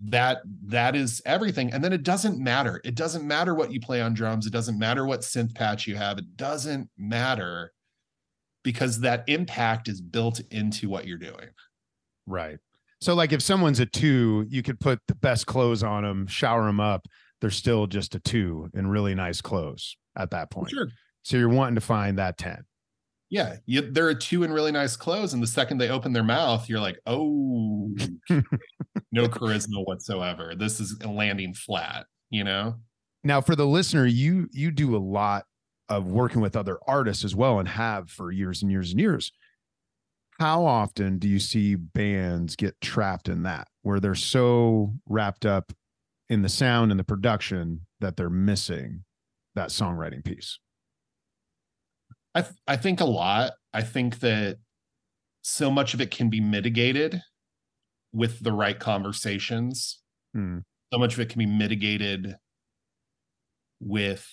That that is everything. And then it doesn't matter. It doesn't matter what you play on drums. It doesn't matter what synth patch you have. It doesn't matter because that impact is built into what you're doing. Right. So, like, if someone's a two, you could put the best clothes on them, shower them up. They're still just a two in really nice clothes at that point. Sure. So you're wanting to find that 10. Yeah, you, there are two in really nice clothes, and the second they open their mouth, you're like, oh, no charisma whatsoever. This is landing flat, you know? Now, for the listener, you you do a lot of working with other artists as well, and have for years and years and years. How often do you see bands get trapped in that, where they're so wrapped up in the sound and the production that they're missing that songwriting piece? I th- I think a lot. I think that so much of it can be mitigated with the right conversations. Hmm. So much of it can be mitigated with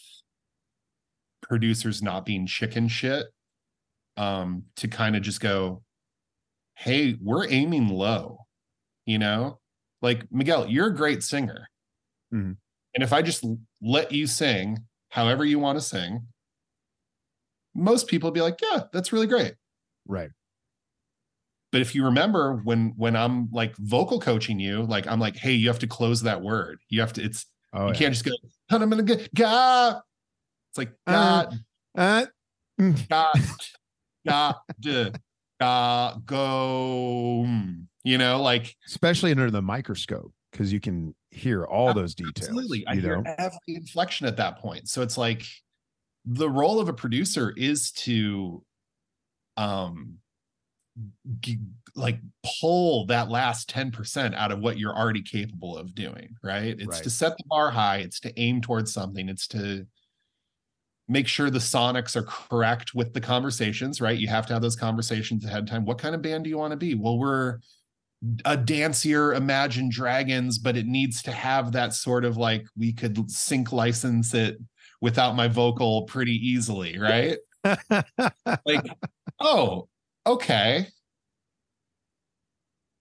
producers not being chicken shit. Um, to kind of just go, hey, we're aiming low, you know? Like Miguel, you're a great singer. Mhm. And if I just let you sing however you want to sing, most people would be like, yeah, that's really great. Right. But if you remember when when I'm like vocal coaching you, like I'm like, hey, you have to close that word. You have to, it's Oh, you yeah. can't just go, I'm gonna get God. It's like God, Uh, God, God, God, go. mm, You know, like especially under the microscope because you can hear all those details. absolutely. I you hear know? every inflection at that point. So it's like the role of a producer is to um g- like pull that last 10% out of what you're already capable of doing right it's Right. to set the bar high it's to aim towards something it's to make sure the sonics are correct with the conversations right? You have to have those conversations ahead of time. What kind of band do you want to be? Well we're a dancier imagine dragons but it needs to have that sort of like we could sync license it without my vocal pretty easily right? Like oh okay.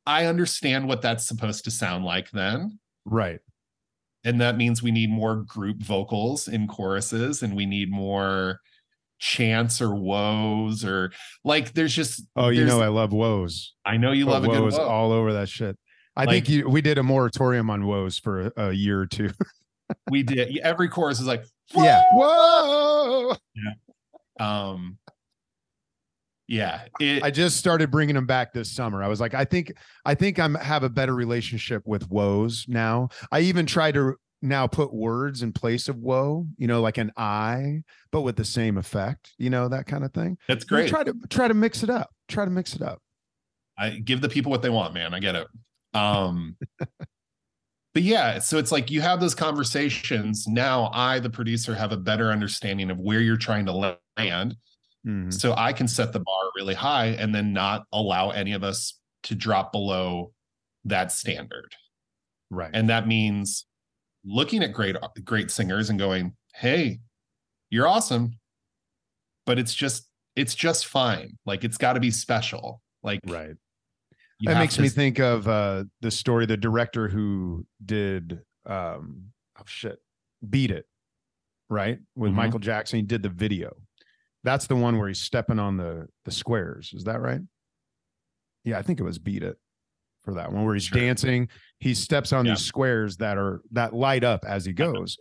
I understand what that's supposed to sound like then. Right. And that means we need more group vocals in choruses and we need more chants or woes or like there's just Oh, you know I love woes. I know you love a good woes woe. all over that shit. I Like- think you, we did a moratorium on woes for a, a year or two. we did every chorus is like yeah. Whoa. um yeah it, I just started bringing them back this summer. I was like, I think, I think I'm have a better relationship with woes now. I even try to now put words in place of woe, you know, like an I, but with the same effect, you know, that kind of thing. that's You great Try to try to mix it up. Try to mix it up. I give the people what they want, man. I get it. Um but yeah, so it's like you have those conversations. Now I, the producer, have a better understanding of where you're trying to land. Mhm. So I can set the bar really high and then not allow any of us to drop below that standard. Right. And that means looking at great great singers and going, "Hey, you're awesome." But it's just it's just fine. Like it's got to be special. Like right. that makes to- me think of uh the story the director who did um oh shit beat it right with Mhm. michael jackson he did the video that's the one where he's stepping on the the squares. Is that right? Yeah i think it was beat it for that one where he's Sure. dancing. He steps on Yeah. these squares that are that light up as he goes.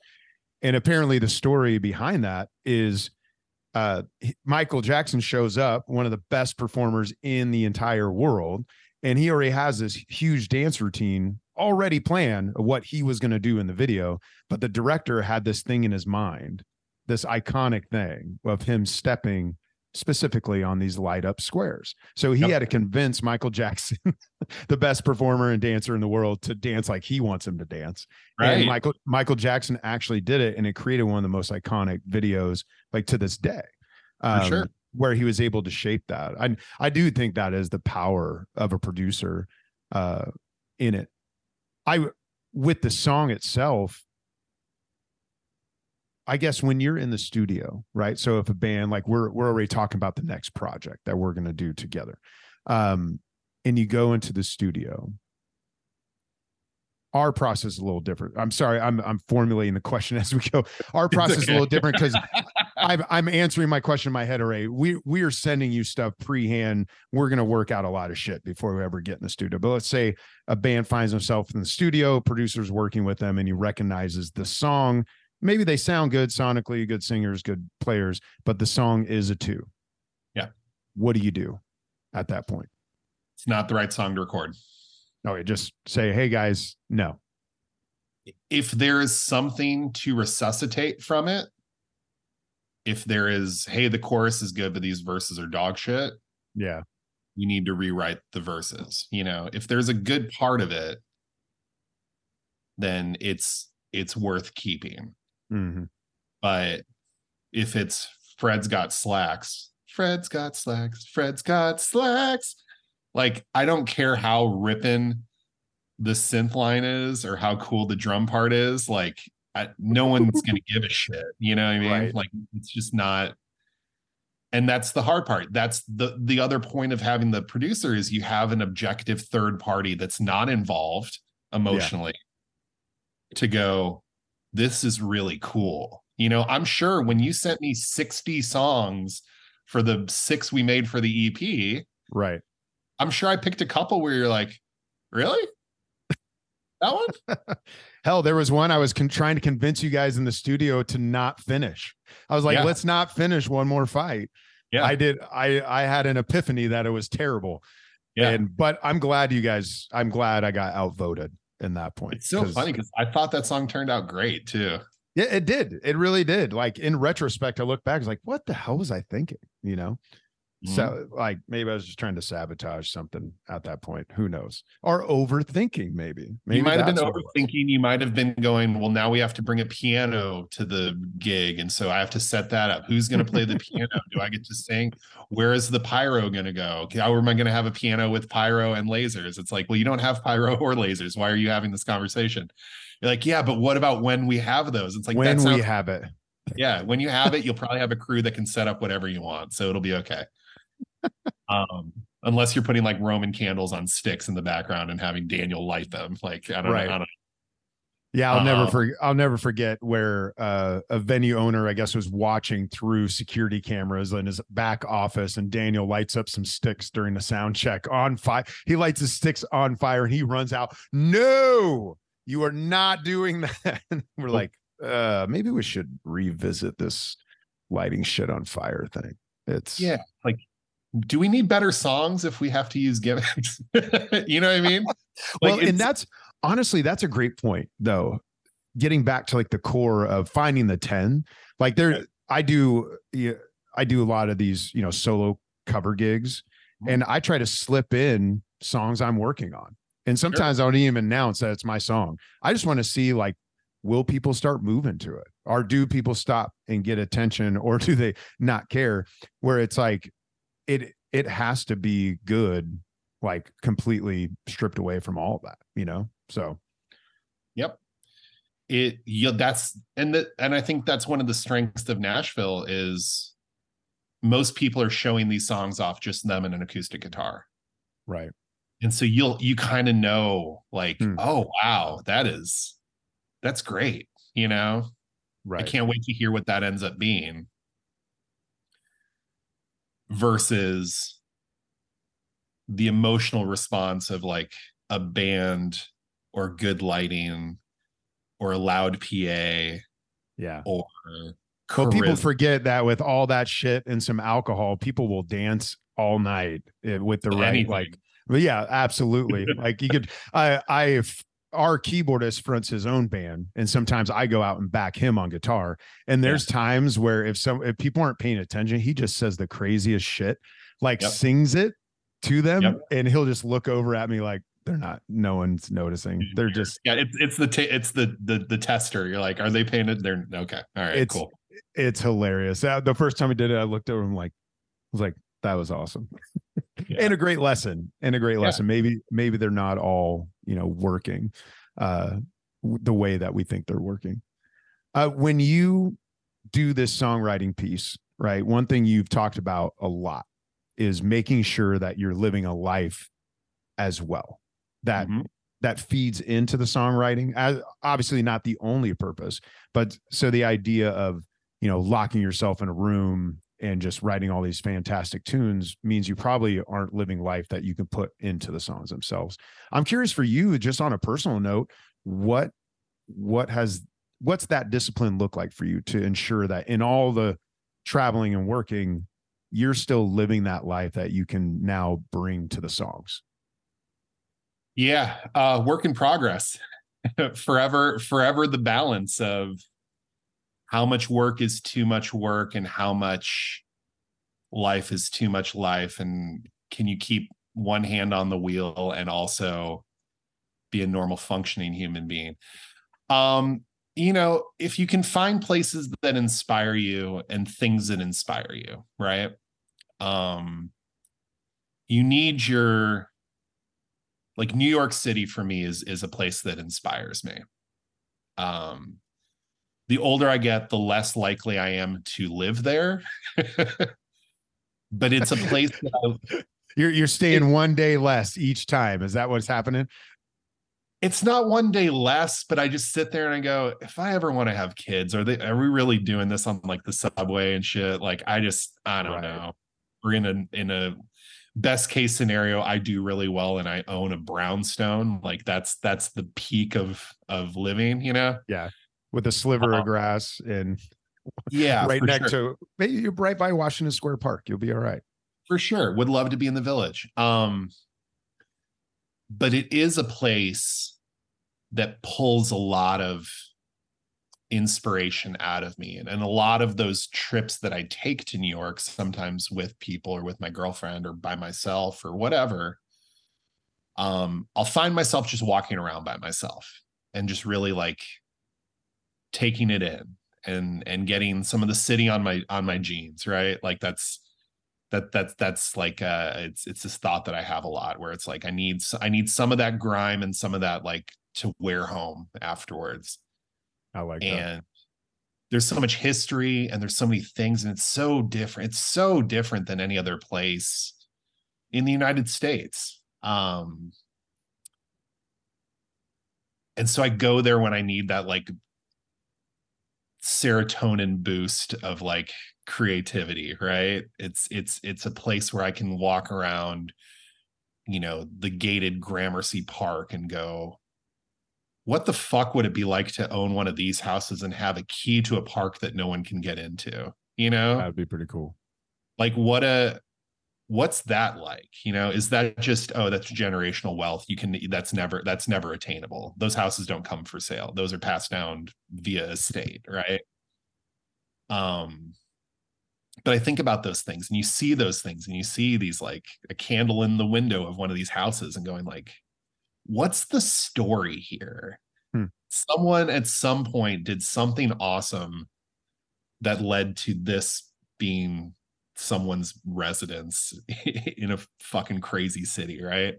And apparently the story behind that is uh Michael Jackson shows up, one of the best performers in the entire world, and he already has this huge dance routine already planned of what he was going to do in the video, but the director had this thing in his mind, this iconic thing of him stepping specifically on these light up squares. So he Yep. had to convince Michael Jackson, the best performer and dancer in the world, to dance like he wants him to dance. And right. Michael Michael Jackson actually did it, and it created one of the most iconic videos, like to this day. Um, sure. Where he was able to shape that. I I do think that is the power of a producer uh in it. I with the song itself, I guess when you're in the studio, right? So if a band like we're we're already talking about the next project that we're gonna do together. Um, and you go into the studio, our process is a little different. I'm sorry, I'm I'm formulating the question as we go. Our process is a little different because I'm I'm answering my question in my head already. We we are sending you stuff pre-hand. We're gonna work out a lot of shit before we ever get in the studio. But let's say a band finds themselves in the studio, producers working with them, and he recognizes the song. Maybe they sound good sonically, good singers, good players, but the song is a two. Yeah. What do you do at that point? it's not the right song to record. Oh, you just say, hey guys, no. If there is something to resuscitate from it, if there is, hey, the chorus is good, but these verses are dog shit, Yeah. you need to rewrite the verses. You know, if there's a good part of it, then it's it's worth keeping. Hmm But if it's Fred's got slacks, Fred's got slacks, Fred's got slacks. Like, I don't care how ripping the synth line is or how cool the drum part is. Like, I, no one's going to give a shit. You know what I mean? Right. Like, it's just not. And that's the hard part. That's the the other point of having the producer is you have an objective third party that's not involved emotionally to go, this is really cool. You know, I'm sure when you sent me 60 songs for the six we made for the EP, Right. I'm sure I picked a couple where you're like, really? That one? Hell, there was one I was con- trying to convince you guys in the studio to not finish. I was like, Yeah. let's not finish one more fight. Yeah. I did. I I had an epiphany that it was terrible. Yeah. And but I'm glad you guys. I'm glad I got outvoted in that point. It's so funny because I thought that song turned out great too. Yeah, it did. It really did. Like in retrospect, I look back, I was like, what the hell was I thinking? You know. Mhm. So like maybe I was just trying to sabotage something at that point. Who knows? Or overthinking, maybe. Maybe you might have been that's what it was. overthinking. You might have been going, well, now we have to bring a piano to the gig. And so I have to set that up. Who's going to play the piano? Do I get to sing? Where is the pyro going to go? How am I going to have a piano with pyro and lasers? It's like, well, you don't have pyro or lasers. Why are you having this conversation? You're like, yeah, but what about when we have those? It's like, when sounds, we have it. yeah, when you have it, you'll probably have a crew that can set up whatever you want. So it'll be okay. Um, unless you're putting like Roman candles on sticks in the background and having Daniel light them. Like I don't Right. know. I don't Yeah, I'll never Uh-uh. forget. I'll never forget where uh, a venue owner, I guess, was watching through security cameras in his back office, and Daniel lights up some sticks during the sound check on fire. He lights his sticks on fire, and he runs out. No, you are not doing that. We're like, uh, maybe we should revisit this lighting shit on fire thing. It's Yeah. Like, do we need better songs if we have to use gimmicks? you know what I mean? well, and that's honestly that's a great point though. Getting back to like the core of finding the 10, like there. I do I do a lot of these, you know, solo cover gigs Mhm. and I try to slip in songs I'm working on. And sometimes I don't even announce that it's my song. I just want to see like will people start moving to it? Or do people stop and get attention or do they not care? Where it's like it it has to be good like completely stripped away from all of that, you know? So Yep. It yeah, that's and that and I think that's one of the strengths of Nashville is most people are showing these songs off just them and an acoustic guitar. right. And so you'll you kind of know like, Hmm. oh wow, that is that's great, you know? Right. I can't wait to hear what that ends up being. Versus the emotional response of like a band or good lighting or a loud PA Yeah. or Well, people forget that with all that shit and some alcohol, people will dance all night eh, with the right Anything. like but yeah, absolutely. like you could I I our keyboardist fronts his own band and sometimes I go out and back him on guitar. And there's times where if some if people aren't paying attention, he just says the craziest shit, like Yep. sings it to them Yep. and he'll just look over at me like they're not no one's noticing. They're just yeah, it's it's the ta it's the the the tester. You're like, are they paying it? They're okay. All right, It's- cool. it's hilarious. Uh, The first time I did it, I looked over him like, I was like, that was awesome. Yeah. and a great lesson. And a great Yeah. lesson. Maybe, maybe they're not all, you know, working uh the way that we think they're working. Uh when you do this songwriting piece, right? One thing you've talked about a lot is making sure that you're living a life as well. That Mhm. that feeds into the songwriting as obviously not the only purpose but so the idea of you know locking yourself in a room and just writing all these fantastic tunes means you probably aren't living life that you can put into the songs themselves i'm curious for you just on a personal note what what has what's that discipline look like for you to ensure that in all the traveling and working you're still living that life that you can now bring to the songs Yeah, uh work in progress. forever forever the balance of how much work is too much work and how much life is too much life and can you keep one hand on the wheel and also be a normal functioning human being. Um you know, if you can find places that inspire you and things that inspire you, right? Um you need your like New York City for me is is a place that inspires me. Um the older I get, the less likely I am to live there. but it's a place that I, You're you're staying one day less each time. Is that what's happening? it's not one day less, but I just sit there and I go, if I ever want to have kids, are they are we really doing this on like the subway and shit? Like I just I don't Right. know. We're in a in a best case scenario, I do really well and I own a brownstone. Like that's that's the peak of of living, you know? With a sliver Uh-huh. of grass and Yeah, right next sure. to maybe you're right by Washington Square Park. You'll be all right. for sure would love to be in the village um but it is a place that pulls a lot of inspiration out of me and, and a lot of those trips that i take to new york sometimes with people or with my girlfriend or by myself or whatever um i'll find myself just walking around by myself and just really like taking it in and and getting some of the city on my on my jeans right like that's that that's that's like uh it's it's this thought that i have a lot where it's like i need i need some of that grime and some of that like to wear home afterwards I like that. and there's so much history and there's so many things and it's so different it's so different than any other place in the United States. Um, and so I go there when I need that like serotonin boost of like creativity, right? It's it's it's a place where I can walk around, you know, the gated Gramercy Park and go, what the fuck would it be like to own one of these houses and have a key to a park that no one can get into? You know? That'd be pretty cool. like what a what's that like? You know is that just oh that's generational wealth. You can that's never that's never attainable. Those houses don't come for sale. Those are passed down via estate right? Um but i think about those things and you see those things and you see these like a candle in the window of one of these houses and going like what's the story here? Hmm. someone at some point did something awesome that led to this being someone's residence in a fucking crazy city right?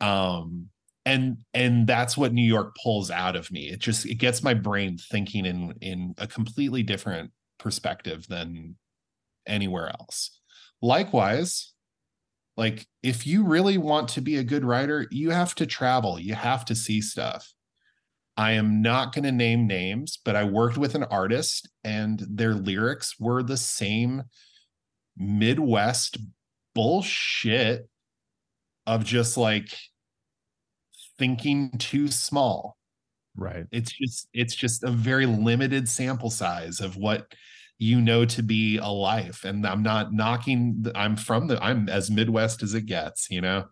Um and and that's what new york pulls out of me. It just it gets my brain thinking in in a completely different perspective than anywhere else. Likewise like if you really want to be a good writer you have to travel. You have to see stuff I am not going to name names, but I worked with an artist and their lyrics were the same Midwest bullshit of just like thinking too small. Right. It's just it's just a very limited sample size of what you know to be a life and I'm not knocking the, I'm from the I'm as Midwest as it gets, you know.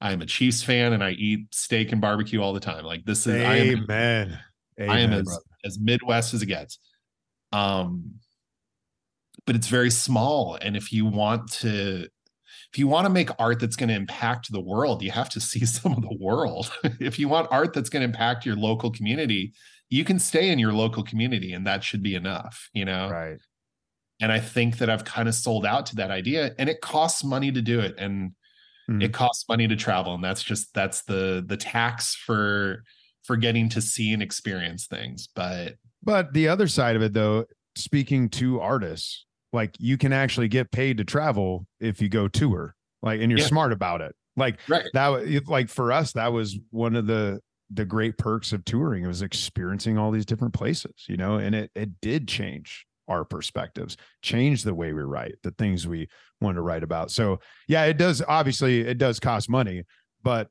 I'm a Chiefs fan and I eat steak and barbecue all the time. Like this is I am Amen. I am as, brother. as Midwest as it gets. Um, but it's very small. And if you want to, if you want to make art that's going to impact the world, you have to see some of the world. if you want art that's going to impact your local community, you can stay in your local community and that should be enough, you know? Right. And I think that I've kind of sold out to that idea and it costs money to do it. And Mhm. it costs money to travel. And that's just, that's the, the tax for, for getting to see and experience things. But But the other side of it, though, speaking to artists, like you can actually get paid to travel if you go tour, like, and you're Yeah. smart about it. Like right. that, like for us, that was one of the the great perks of touring. It was experiencing all these different places, you know, and it it did change our perspectives, change the way we write, the things we want to write about. So yeah, it does. Obviously, it does cost money, but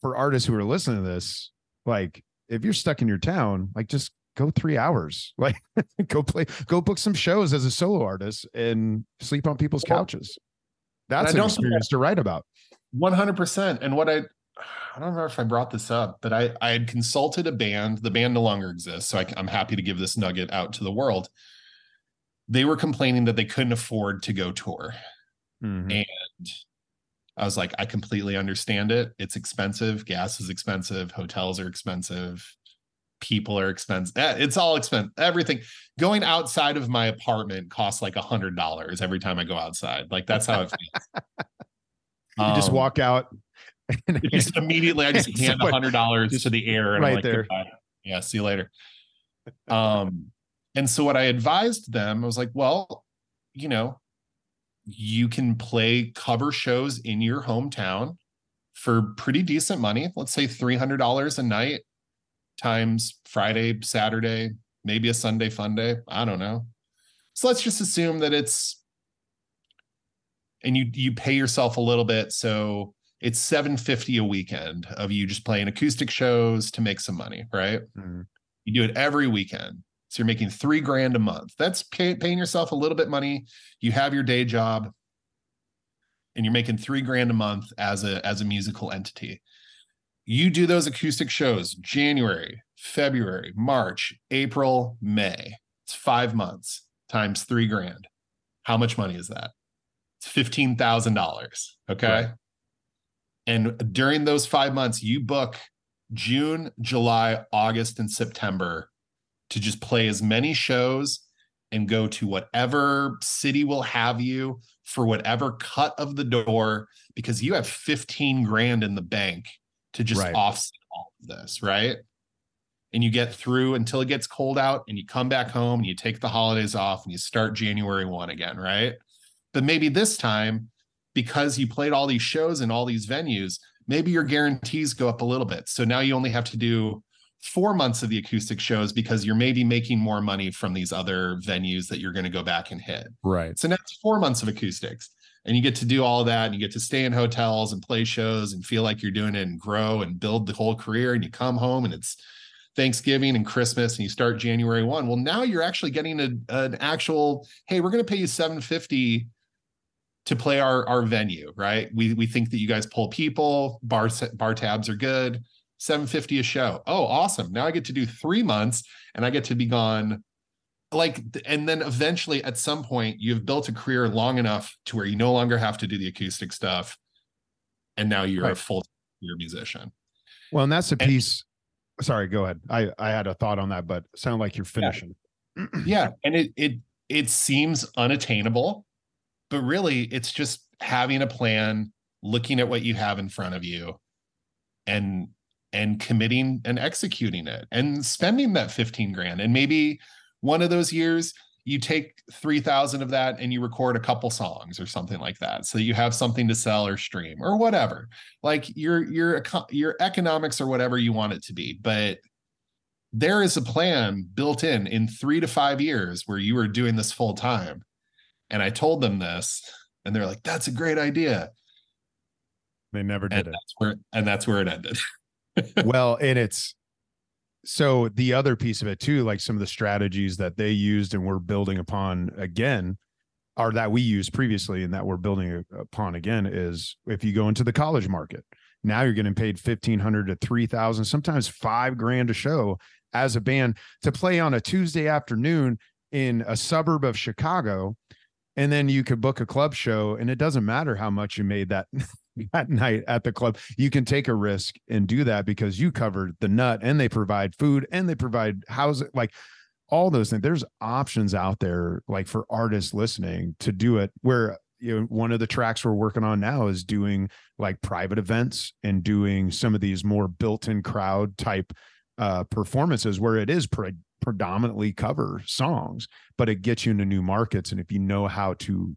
for artists who are listening to this, like if you're stuck in your town, like just go three hours, like go play, go book some shows as a solo artist and sleep on people's couches. That's an experience to write about. One hundred percent. And what I I don't remember if I brought this up, but I I had consulted a band. The band no longer exists, so I, am happy to give this nugget out to the world. They were complaining that they couldn't afford to go tour, Mhm. and I was like, I completely understand it. It's expensive. Gas is expensive. Hotels are expensive. People are expensive. Eh, It's all expensive. Everything going outside of my apartment costs like a hundred dollars every time I go outside. Like that's how it feels. You just Um, walk out. And just immediately I just hand a hundred dollars to the air and right I'm like, there. "Goodbye." yeah, see you later. Um, and so what I advised them, I was like, well, you know, you can play cover shows in your hometown for pretty decent money. Let's say three hundred dollars a night times Friday, Saturday, maybe a Sunday fun day. I don't know. So let's just assume that it's and you you pay yourself a little bit so it's 750 a weekend of you just playing acoustic shows to make some money right Mhm. you do it every weekend so you're making three grand a month that's pay, paying yourself a little bit money you have your day job and you're making three grand a month as a as a musical entity you do those acoustic shows january february march april may it's five months times three grand how much money is that it's fifteen thousand dollars. Okay. Right. And during those five months, you book June, July, August, and September to just play as many shows and go to whatever city will have you for whatever cut of the door because you have 15 grand in the bank to just Right. offset all of this, right? And you get through until it gets cold out and you come back home and you take the holidays off and you start January 1 again, right? But maybe this time, because you played all these shows in all these venues, maybe your guarantees go up a little bit. So now you only have to do four months of the acoustic shows because you're maybe making more money from these other venues that you're going to go back and hit. Right. So now it's four months of acoustics. And you get to do all that and you get to stay in hotels and play shows and feel like you're doing it and grow and build the whole career. And you come home and it's Thanksgiving and Christmas and you start January 1. Well, now you're actually getting a, an actual, hey, we're going to pay you 750 to play our our venue, right? We we think that you guys pull people, bar bar tabs are good. 750 a show. Oh, awesome. Now I get to do 3 months and I get to be gone like and then eventually at some point you've built a career long enough to where you no longer have to do the acoustic stuff and now you're a full career musician. Well, and that's a And- piece. Sorry, go ahead. I I had a thought on that, but it sounded like you're finishing. yeah and it it it seems unattainable but really it's just having a plan looking at what you have in front of you and and committing and executing it and spending that 15 grand and maybe one of those years you take 3000 of that and you record a couple songs or something like that so you have something to sell or stream or whatever like your your your economics or whatever you want it to be but there is a plan built in in three to five years where you are doing this full time. And I told them this, and they're like, "That's a great idea." They never And did it. that's where and that's where it ended. well, and it's so the other piece of it too, like some of the strategies that they used and we're building upon again, are that we used previously and that we're building upon again is if you go into the college market, now you're getting paid fifteen hundred to three thousand, sometimes five grand a show as a band to play on a Tuesday afternoon in a suburb of Chicago. And then you could book a club show, and it doesn't matter how much you made that that night at the club. You can take a risk and do that because you covered the nut and they provide food and they provide housing, like all those things. There's options out there, like for artists listening to do it. Where you know, one of the tracks we're working on now is doing like private events and doing some of these more built-in crowd type uh, performances where it is pre- predominantly cover songs, but it gets you into new markets. And if you know how to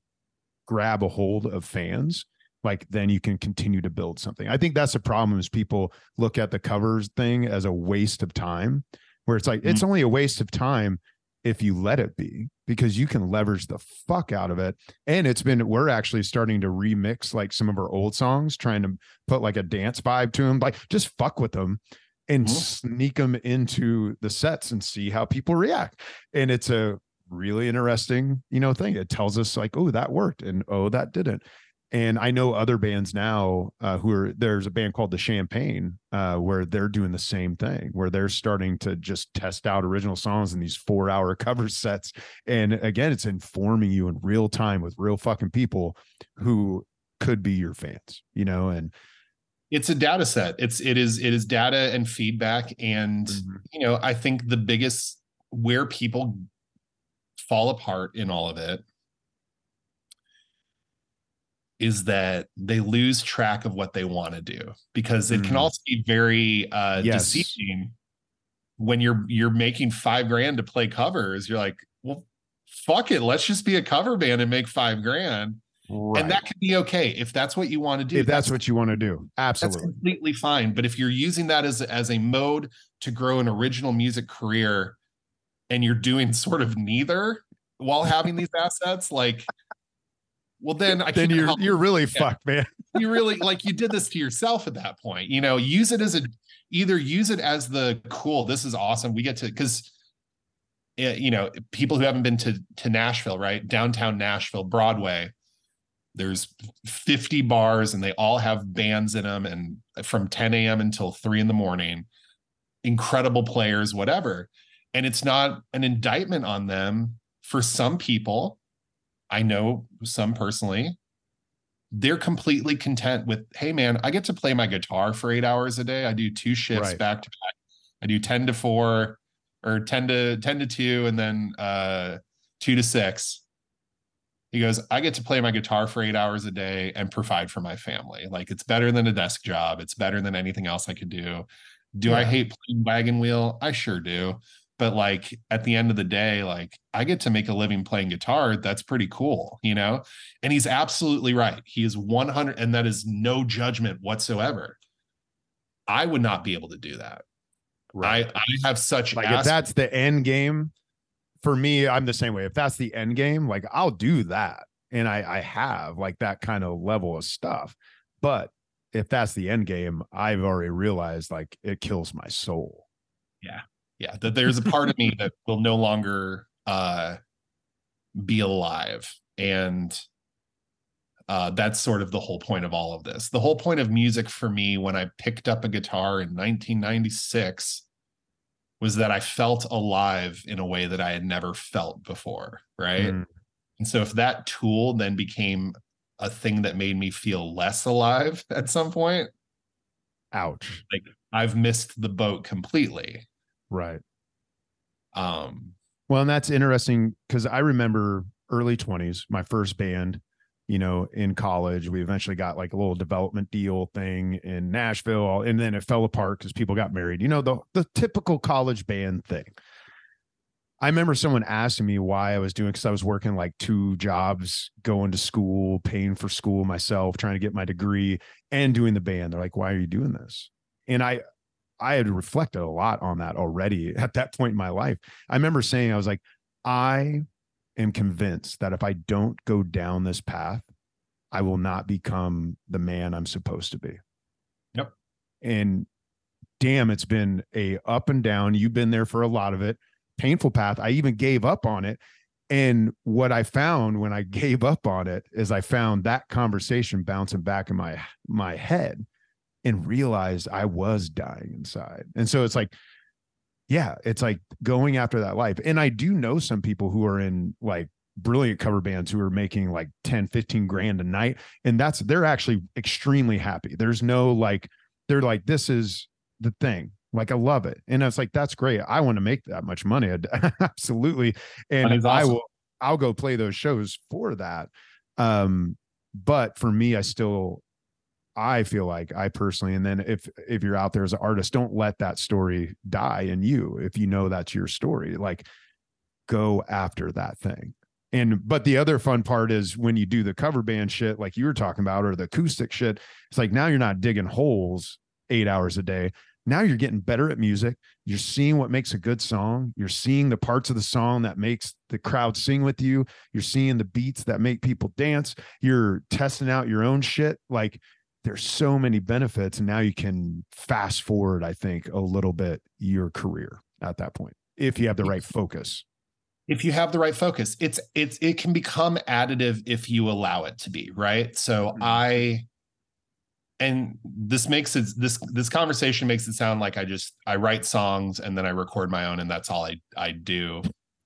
grab a hold of fans, like then you can continue to build something. I think that's the problem is people look at the covers thing as a waste of time, where it's like it's only a waste of time if you let it be because you can leverage the fuck out of it. And it's been we're actually starting to remix like some of our old songs, trying to put like a dance vibe to them, like just fuck with them and Mhm. sneak them into the sets and see how people react. And it's a really interesting, you know, thing. It tells us like, oh, that worked and oh, that didn't. And I know other bands now uh, who are there's a band called the Champagne uh, where they're doing the same thing, where they're starting to just test out original songs in these four hour cover sets. And again, it's informing you in real time with real fucking people who could be your fans, you know, and it's a data set. It's it is it is data and feedback. And you know, I think the biggest where people fall apart in all of it is that they lose track of what they want to do because it can Mm. also be very uh Yes. deceiving when you're you're making five grand to play covers you're like well fuck it let's just be a cover band and make five grand Right. and that could be okay if that's what you want to do if that's, what you want to do, that's absolutely. completely fine. But if you're using that as as a mode to grow an original music career, and you're doing sort of neither while having these assets, like, well, then I then can't you're help you're really Yeah. fucked, man. you really like you did this to yourself at that point. You know, use it as a either use it as the cool. This is awesome. We get to because. Eh, you know, people who haven't been to to Nashville, right? Downtown Nashville, Broadway. There's 50 bars and they all have bands in them, and uh, from 10 a.m. until three in the morning. Incredible players, whatever. And it's not an indictment on them. For some people, I know some personally, they're completely content with, hey man, I get to play my guitar for eight hours a day. I do two shifts Right. back to back. I do 10 to four or 10 to 10 to two and then uh two to six. He goes, I get to play my guitar for eight hours a day and provide for my family. Like it's better than a desk job. It's better than anything else I could do. Do I hate playing wagon wheel? I sure do. But like at the end of the day like i get to make a living playing guitar. That's pretty cool you know? And he's absolutely right. He is 100 and that is no judgment whatsoever. I would not be able to do that. I i have such like if that's the end game for me i'm the same way. If that's the end game like i'll do that. And i i have like that kind of level of stuff. But if that's the end game i've already realized like it kills my soul. Yeah that there's a part of me that will no longer uh be alive. And uh that's sort of the whole point of all of this. The whole point of music for me when i picked up a guitar in 1996 was that i felt alive in a way that i had never felt before right? Mm. and so if that tool then became a thing that made me feel less alive at some point ouch. Like i've missed the boat completely right um Well, and that's interesting because I remember early 20s, my first band, you know, in college. We eventually got like a little development deal thing in Nashville, and then it fell apart because people got married. You know, the the typical college band thing. I remember someone asking me why I was doing because I was working like two jobs, going to school, paying for school myself, trying to get my degree, and doing the band. They're like, "Why are you doing this?" And I, I had reflected a lot on that already at that point in my life. I remember saying, I was like, I am convinced that if I don't go down this path, I will not become the man I'm supposed to be. Yep. And damn, it's been a up and down. You've been there for a lot of it. Painful path. I even gave up on it. And what I found when I gave up on it is I found that conversation bouncing back in my my head and realized I was dying inside. And so it's like, yeah, it's like going after that life. And I do know some people who are in like brilliant cover bands who are making like 10, 15 grand a night. And that's, they're actually extremely happy. There's no like, they're like, this is the thing. Like, I love it. And it's like, that's great. I want to make that much money. Absolutely. And Money's I will, I'll go play those shows for that. Um, but for me, I still, I feel like I personally, and then if if you're out there as an artist, don't let that story die in you. If you know that's your story, like go after that thing. And but the other fun part is when you do the cover band shit, like you were talking about, or the acoustic shit. It's like now you're not digging holes eight hours a day. Now you're getting better at music. You're seeing what makes a good song. You're seeing the parts of the song that makes the crowd sing with you. You're seeing the beats that make people dance. You're testing out your own shit. Like there's so many benefits and now you can fast forward i think a little bit your career at that point if you have the right focus. If you have the right focus it's it's it can become additive if you allow it to be right? So Mhm. i and this makes it this this conversation makes it sound like i just i write songs and then i record my own and that's all i i do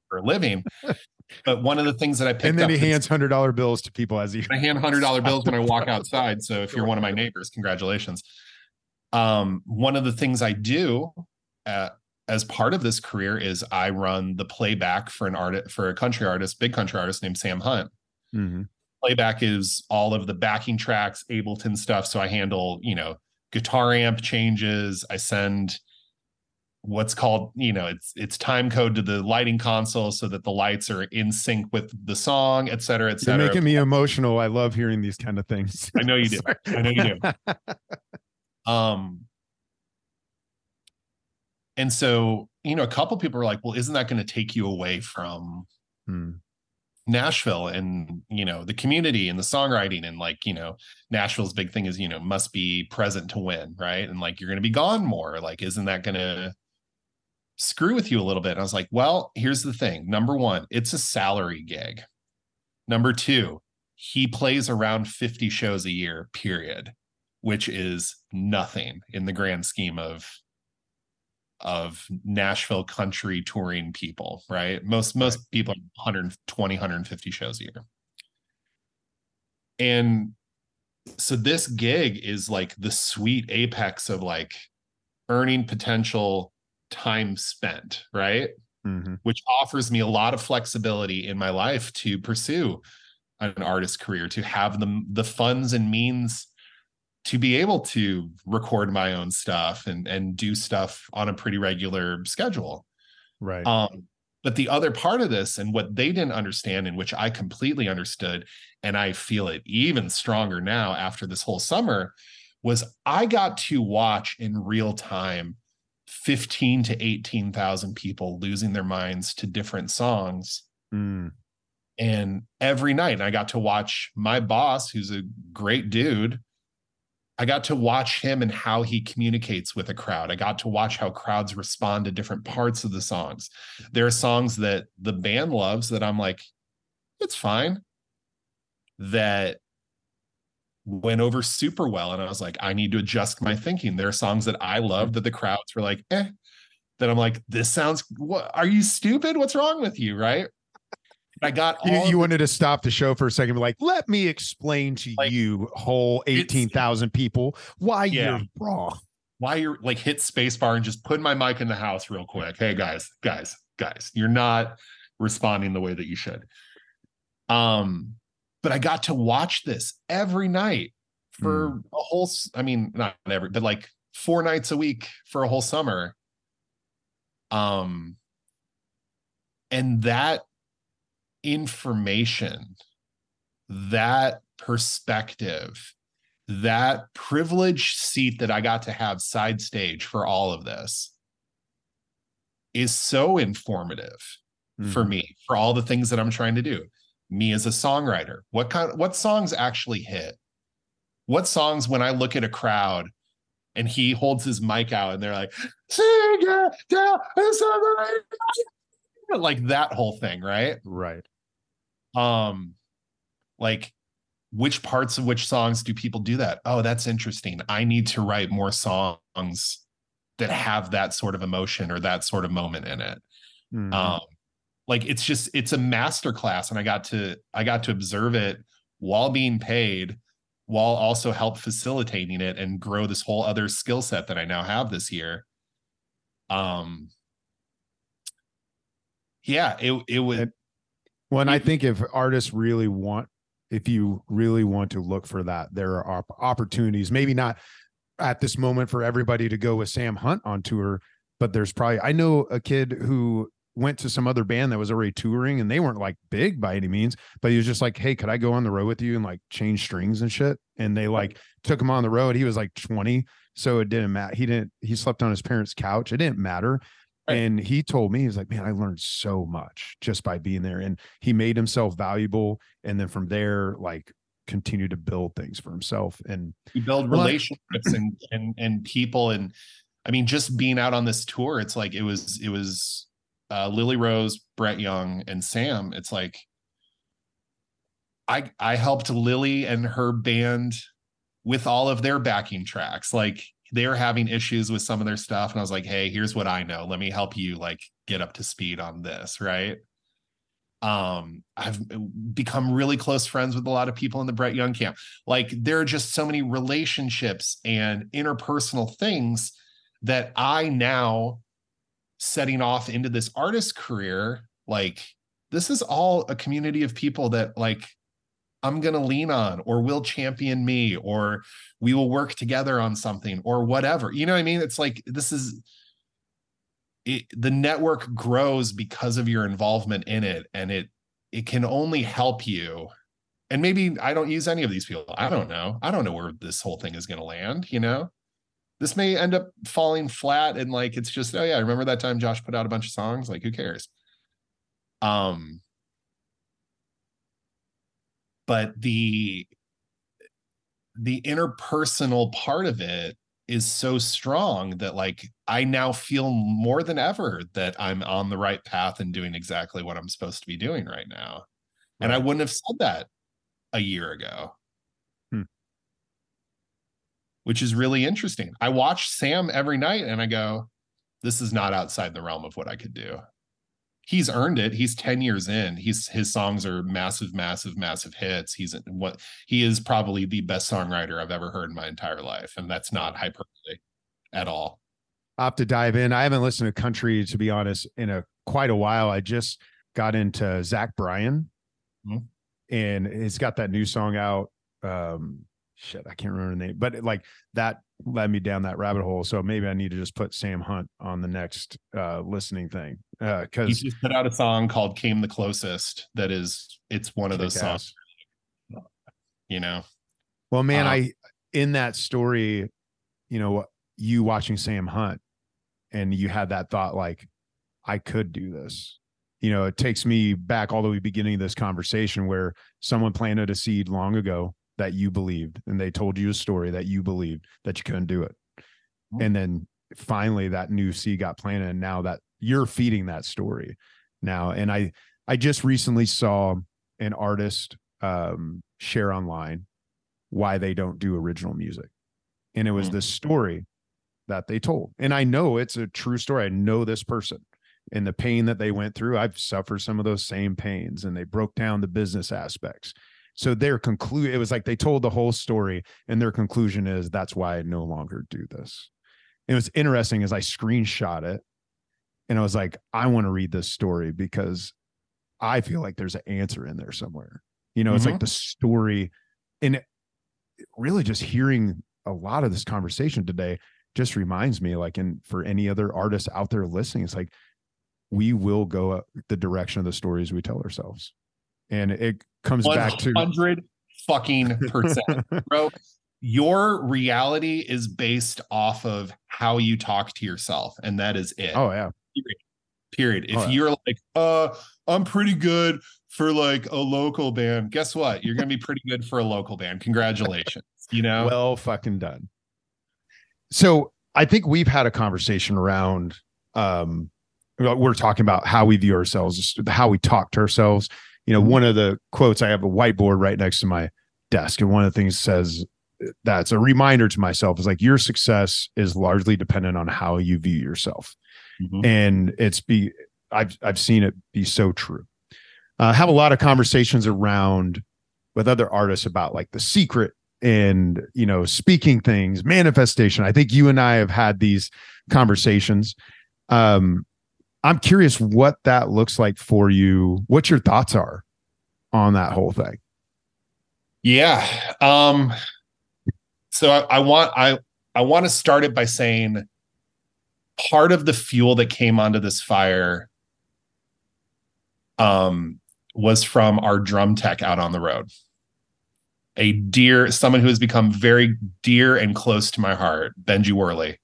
for a living but one of the things that i picked and then he hands hundred dollar bills to people as he I hand hundred dollar bills when I walk outside. So if you're one of my neighbors, congratulations. Um, one of the things I do uh, as part of this career is I run the playback for an artist for a country artist, big country artist named Sam Hunt. Mhm. Playback is all of the backing tracks, Ableton stuff. So I handle, you know, guitar amp changes. I send what's called you know it's it's time code to the lighting console so that the lights are in sync with the song et cetera et cetera you're making me emotional i love hearing these kind of things I know you do. I know you do. Um, and so, you know, a couple people are like, well, isn't that going to take you away from Hmm. Nashville and, you know, the community and the songwriting? And like, you know, Nashville's big thing is, you know, must be present to win, right? And like, you're going to be gone more. Like, isn't that going to screw with you a little bit? And I was like, well, here's the thing. Number one, it's a salary gig. Number two, he plays around 50 shows a year, period, which is nothing in the grand scheme of of Nashville country touring people, right? Most most people are 120, 150 shows a year. And so this gig is like the sweet apex of like earning potential time spent, right? Mhm. which offers me a lot of flexibility in my life to pursue an artist career, to have the the funds and means to be able to record my own stuff and and do stuff on a pretty regular schedule. Right. Um, but the other part of this and what they didn't understand, and which I completely understood, and I feel it even stronger now after this whole summer, was I got to watch in real time 15 to 18,000 people losing their minds to different songs. Mm. And every night I got to watch my boss, who's a great dude. I got to watch him and how he communicates with a crowd. I got to watch how crowds respond to different parts of the songs. There are songs that the band loves that I'm like, it's fine. That went over super well. And I was like, I need to adjust my thinking. There are songs that I love that the crowds were like, eh. That I'm like, this sounds what are you stupid? What's wrong with you? Right. I got You, all you wanted to stop the show for a second, be like, let me explain to Like, you, whole it's- 18,000 people, why Yeah. you're wrong. why you're like hit spacebar and just put my mic in the house real quick. Hey guys, guys, guys, you're not responding the way that you should. Um, but I got to watch this every night for a whole, I mean, not every, but like four nights a week for a whole summer. Um, and that information, that perspective, that privileged seat that I got to have side stage for all of this is so informative for Mhm. me for all the things that I'm trying to do. Me as a songwriter, what kind what songs actually hit? What songs when I look at a crowd and he holds his mic out and they're like, "Sing it down, it's like that whole thing, right? Right. um like which parts of which songs do people do that oh that's interesting i need to write more songs that have that sort of emotion or that sort of moment in it Mhm. um like it's just it's a master class and i got to i got to observe it while being paid while also help facilitating it and grow this whole other skill set that i now have this year um yeah it it was And- Well, and I think if artists really want, if you really want to look for that, there are opportunities. Maybe not at this moment for everybody to go with Sam Hunt on tour, but there's probably I know a kid who went to some other band that was already touring and they weren't like big by any means, but he was just like, Hey, could I go on the road with you and like change strings and shit? And they like took him on the road. He was like 20. So it didn't matter. He didn't, he slept on his parents' couch. It didn't matter. Right. And he told me, he's like, man, I learned so much just by being there. And he made himself valuable. And then from there, like continue to build things for himself. And you build relationships and and and people and i mean just being out on this tour it's like it was it was uh lily rose brett young and sam it's like i i helped lily and her band with all of their backing tracks. Like they were having issues with some of their stuff and i was like hey here's what i know. Let me help you like get up to speed on this right? Um i've become really close friends with a lot of people in the brett young camp. Like there are just so many relationships and interpersonal things that i now setting off into this artist career like this is all a community of people that like i'm going to lean on or will champion me or we will work together on something or whatever. You know what i mean? It's like this is it, the network grows because of your involvement in it and it it can only help you. And maybe i don't use any of these people. I don't know. I don't know where this whole thing is going to land you know this may end up falling flat and like it's just oh yeah I remember that time josh put out a bunch of songs like who cares um but the the interpersonal part of it is so strong that like I now feel more than ever that I'm on the right path and doing exactly what I'm supposed to be doing right now. And I wouldn't have said that a year ago. Which is really interesting. I watch Sam every night and I go, this is not outside the realm of what I could do. He's earned it. He's 10 years in. He's his songs are massive, massive, massive hits. He's what he is probably the best songwriter I've ever heard in my entire life. And that's not hyperbole at all. I'll have to dive in. I haven't listened to country, to be honest, in a quite a while. I just got into Zach Bryan Mhm. and he's got that new song out. Um, shit, I can't remember the name, but it, like that led me down that rabbit hole. So maybe I need to just put Sam Hunt on the next uh listening thing. Uh He because just put out a song called "Came the Closest." That is, it's one of those songs. You know, Well, man, Uh, I in that story, you know, you watching Sam Hunt and you had that thought like, I could do this. You know, it takes me back all the way beginning of this conversation where someone planted a seed long ago that you believed and they told you a story that you believed that you couldn't do it. Mhm. And then finally that new seed got planted and now that you're feeding that story now. And I I just recently saw an artist um share online why they don't do original music. And it was Mm. this story that they told. And I know it's a true story. I know this person and the pain that they went through. I've suffered some of those same pains and they broke down the business aspects. So their conclude it was like they told the whole story and their conclusion is that's why I no longer do this. It was interesting as I screenshot it and I was like, I want to read this story because I feel like there's an answer in there somewhere. You know, it's like mm-hmm. the story and really just hearing a lot of this conversation today just reminds me like and for any other artists out there listening it's like we will go the direction of the stories we tell ourselves and it comes back to hundred fucking percent, bro. Your reality is based off of how you talk to yourself, and that is it. oh yeah period. If Oh, yeah. you're like, uh, I'm pretty good for like a local band, guess what? You're gonna be pretty good for a local band. Congratulations. You know, well fucking done so i think we've had a conversation around um we're talking about how we view ourselves how we talk to ourselves you know one of the quotes i have a whiteboard right next to my desk and one of the things says that's a reminder to myself is like your success is largely dependent on how you view yourself. Mhm. and it's be i've i've seen it be so true. Uh, have a lot of conversations around with other artists about like the secret and you know speaking things manifestation. I think you and i have had these conversations. Um i'm curious what that looks like for you what your thoughts are on that whole thing Yeah. Um so I, I want I I want to start it by saying part of the fuel that came onto this fire um was from our drum tech out on the road. A dear someone who has become very dear and close to my heart, Benji Worley.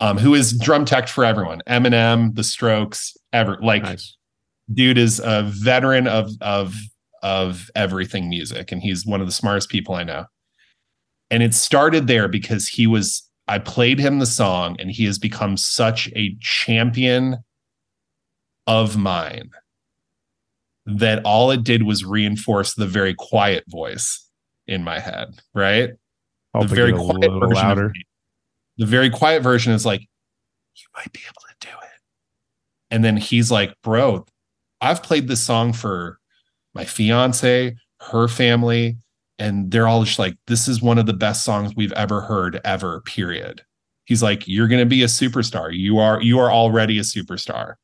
Um, who is drum tech for everyone? Eminem, The Strokes, ever like nice dude is a veteran of of of everything music and he's one of the smartest people i know and it started there because he was i played him the song and he has become such a champion of mine that all it did was reinforce the very quiet voice in my head right I'll the very quiet version of louder me. The very quiet version is like you might be able to do it. And then he's like bro i've played this song for my fiance her family and they're all just like this is one of the best songs we've ever heard ever period. He's like you're to be a superstar. You are you are already a superstar.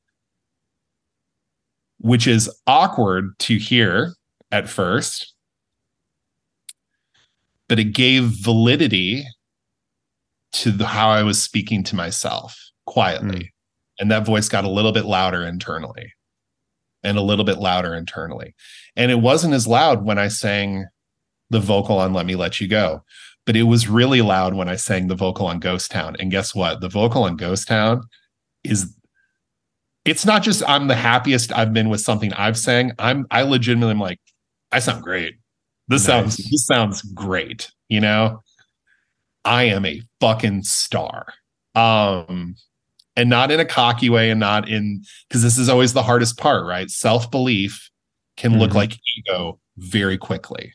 Which is awkward to hear at first but it gave validity to the, how I was speaking to myself quietly. Mm. And that voice got a little bit louder internally and a little bit louder internally. And it wasn't as loud when I sang the vocal on Let Me Let You Go, but it was really loud when I sang the vocal on Ghost Town. And guess what? The vocal on Ghost Town is it's not just I'm the happiest I've been with something I've sang. I'm I legitimately am like, I sound great. This Nice. sounds this sounds great, you know? I am a fucking star. Um and not in a cocky way and not in because this is always the hardest part, right? Self-belief can look Mhm. like ego very quickly.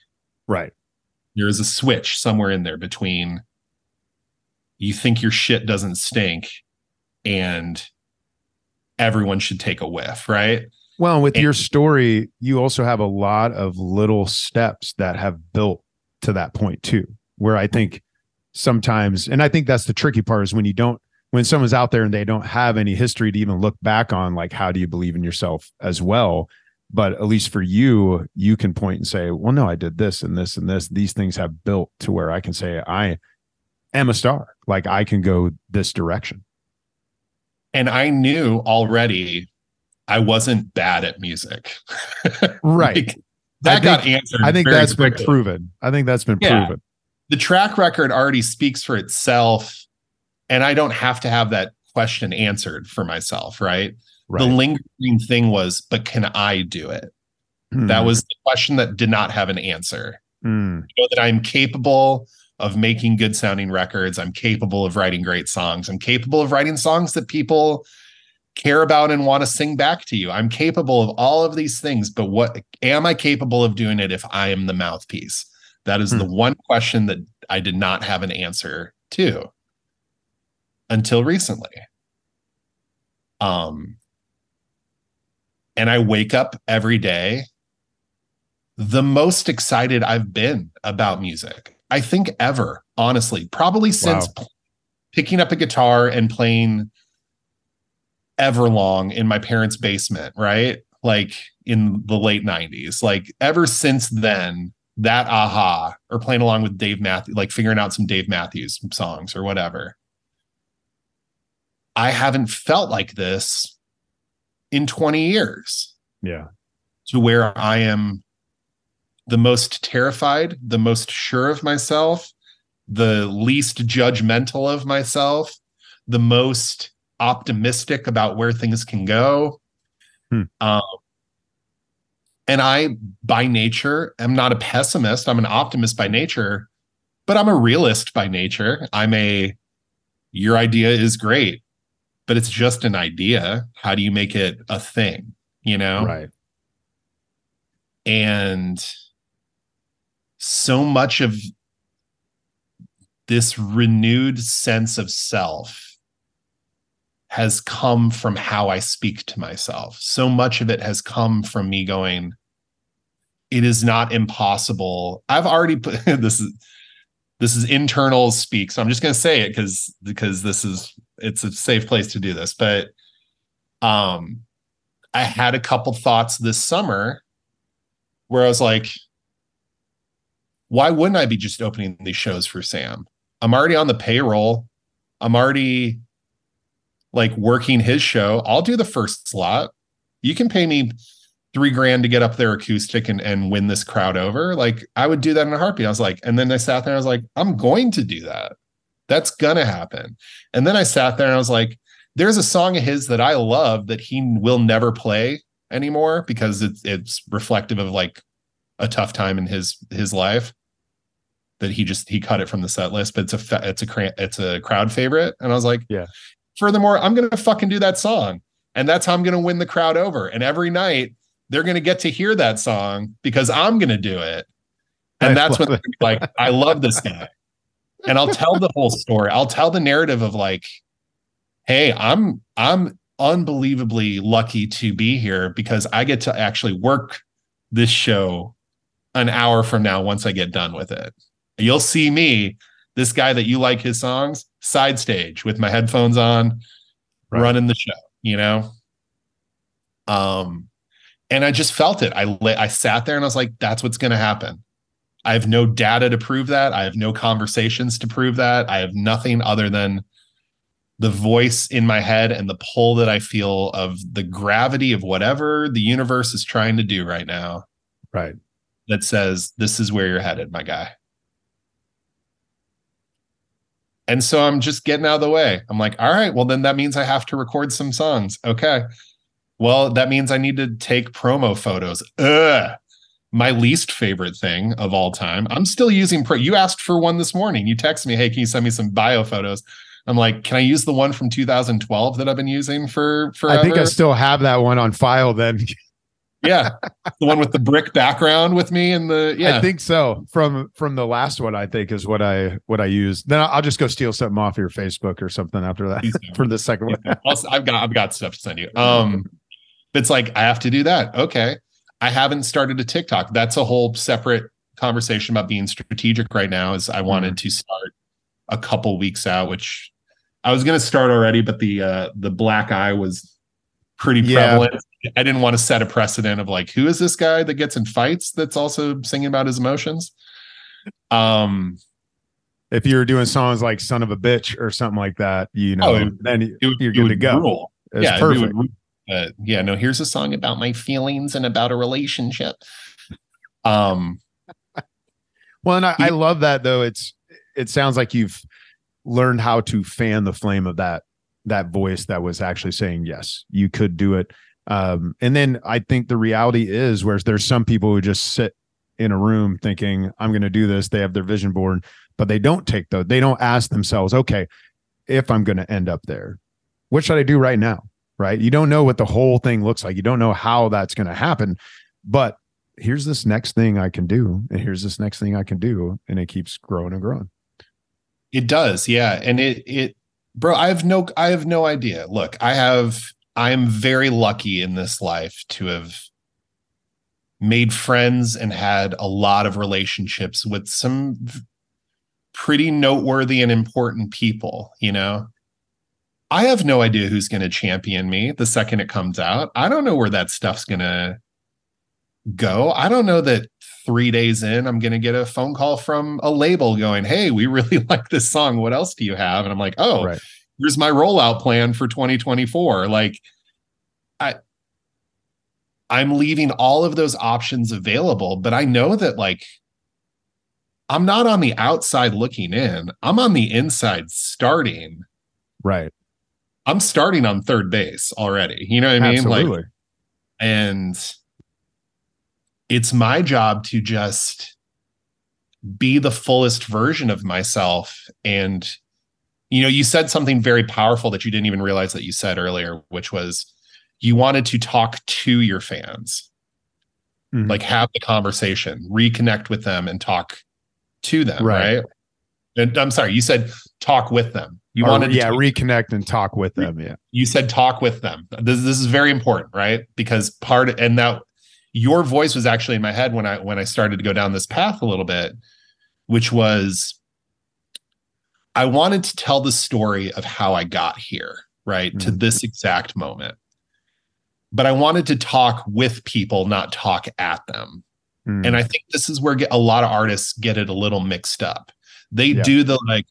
right There is a switch somewhere in there between you think your shit doesn't stink and everyone should take a whiff, right? Well, with And- your story, you also have a lot of little steps that have built to that point too, where I think sometimes, and I think that's the tricky part is when you don't, when someone's out there and they don't have any history to even look back on, like, how do you believe in yourself as well? but at least for you, you can point and say, well, no, I did this and this and this. These things have built to where I can say I am a star. Like I can go this direction. And I knew already I wasn't bad at music. Right. Like, that I got think- answered. I think that's been proven. I think that's been Yeah. proven. The track record already speaks for itself and i don't have to have that question answered for myself right, Right. the lingering thing was but can i do it? Hmm. that was the question that did not have an answer. Hmm. know that i'm capable of making good sounding records. I'm capable of writing great songs. I'm capable of writing songs that people care about and want to sing back to you. I'm capable of all of these things but what am i capable of doing it if i am the mouthpiece that is Hmm. the one question that i did not have an answer to until recently um and i wake up every day the most excited I've been about music. I think ever, honestly, probably since p- picking up a guitar and playing Everlong in my parents' basement, right? Like in the late 90s. Like ever since then, that aha, or playing along with Dave Matthews, like figuring out some Dave Matthews songs or whatever. I haven't felt like this in 20 years Yeah. to where I am the most terrified, the most sure of myself, the least judgmental of myself, the most optimistic about where things can go. Hmm. Um, and I, by nature, am not a pessimist. I'm an optimist by nature, but I'm a realist by nature. I'm a, your idea is great, but it's just an idea. How do you make it a thing? You know? Right. and so much of this renewed sense of self has come from how I speak to myself. So much of it has come from me going, it is not impossible. I've already put this is this is internal speak. So I'm just gonna say it because because this is it's a safe place to do this. But um I had a couple thoughts this summer where I was like, why wouldn't I be just opening these shows for Sam? I'm already on the payroll. I'm already like working his show. I'll do the first slot. You can pay me three grand to get up there acoustic and, and win this crowd over. Like I would do that in a heartbeat. I was like, and then I sat there and I was like, I'm going to do that. That's gonna happen. And then I sat there and I was like, there's a song of his that I love that he will never play anymore because it's it's reflective of like a tough time in his his life that he just he cut it from the set list but it's a it's a cra- it's a crowd favorite and i was like Yeah. furthermore i'm gonna fucking do that song and that's how i'm gonna win the crowd over and every night they're gonna get to hear that song because i'm gonna do it. And that's when they're like i love this guy. And i'll tell the whole story. I'll tell the narrative of like hey i'm i'm unbelievably lucky to be here because i get to actually work this show an hour from now once i get done with it. You'll see me this guy that you like his songs side stage with my headphones on Right. running the show you know? Um and i just felt it. I i sat there and i was like that's what's going to happen. I have no data to prove that. I have no conversations to prove that. I have nothing other than the voice in my head and the pull that i feel of the gravity of whatever the universe is trying to do right now. Right. that says this is where you're headed my guy. And so i'm just getting out of the way. I'm like all right well then that means i have to record some songs. Okay well that means i need to take promo photos Ugh. my least favorite thing of all time i'm still using pro you asked for one this morning you texted me hey can you send me some bio photos i'm like can i use the one from 2012 that i've been using for forever I think I still have that one on file then. yeah the one with the brick background with me and the yeah I think so. From from the last one, I think is what I what I use. Then I'll, just go steal something off your Facebook or something after that for the second one. Yeah, I've got I've got stuff to send you. Um, it's like I have to do that. Okay, I haven't started a TikTok. That's a whole separate conversation about being strategic right now. Is I wanted to start a couple weeks out, which I was going to start already, but the uh the black eye was pretty Yeah. prevalent. I didn't want to set a precedent of like, who is this guy that gets in fights that's also singing about his emotions? Um, If you were doing songs like "Son of a Bitch" or something like that, you know, Oh, it- then it you're it good to go. rule. It's yeah, it perfect. would- uh, yeah, no, here's a song about my feelings and about a relationship. Um, Well, and I, I love that though. It's it sounds like you've learned how to fan the flame of that that voice that was actually saying yes, you could do it. Um, and then I think the reality is, whereas there's some people who just sit in a room thinking, "I'm going to do this." They have their vision board, but they don't take the they don't ask themselves, "Okay, if I'm going to end up there, what should I do right now?" Right? You don't know what the whole thing looks like. You don't know how that's going to happen, but here's this next thing I can do, and here's this next thing I can do, and it keeps growing and growing. It does, yeah. And it it bro, I have no I have no idea. Look, I have I am very lucky in this life to have made friends and had a lot of relationships with some pretty noteworthy and important people, you know. I have no idea who's going to champion me the second it comes out. I don't know where that stuff's going to go. I don't know that three days in, I'm going to get a phone call from a label going, Hey, we really like this song. What else do you have? And I'm like, Oh, Right. here's my rollout plan for 2024. Like, I, I'm leaving all of those options available, but I know that like I'm not on the outside looking in. I'm on the inside starting. Right. I'm starting on third base already. You know what I mean? Like and it's my job to just be the fullest version of myself and you know you said something very powerful that you didn't even realize that you said earlier which was you wanted to talk to your fans Mhm. like have the conversation reconnect with them and talk to them Right. right, and i'm sorry you said talk with them you Or, wanted to yeah, reconnect and talk with them. Yeah. you said talk with them. This this is very important, right? Because part and that your voice was actually in my head when I when I started to go down this path a little bit, which was I wanted to tell the story of how I got here, right? To Mhm. this exact moment. But I wanted to talk with people, not talk at them. Mm. And I think this is where get, a lot of artists get it a little mixed up. They Yeah. do the like,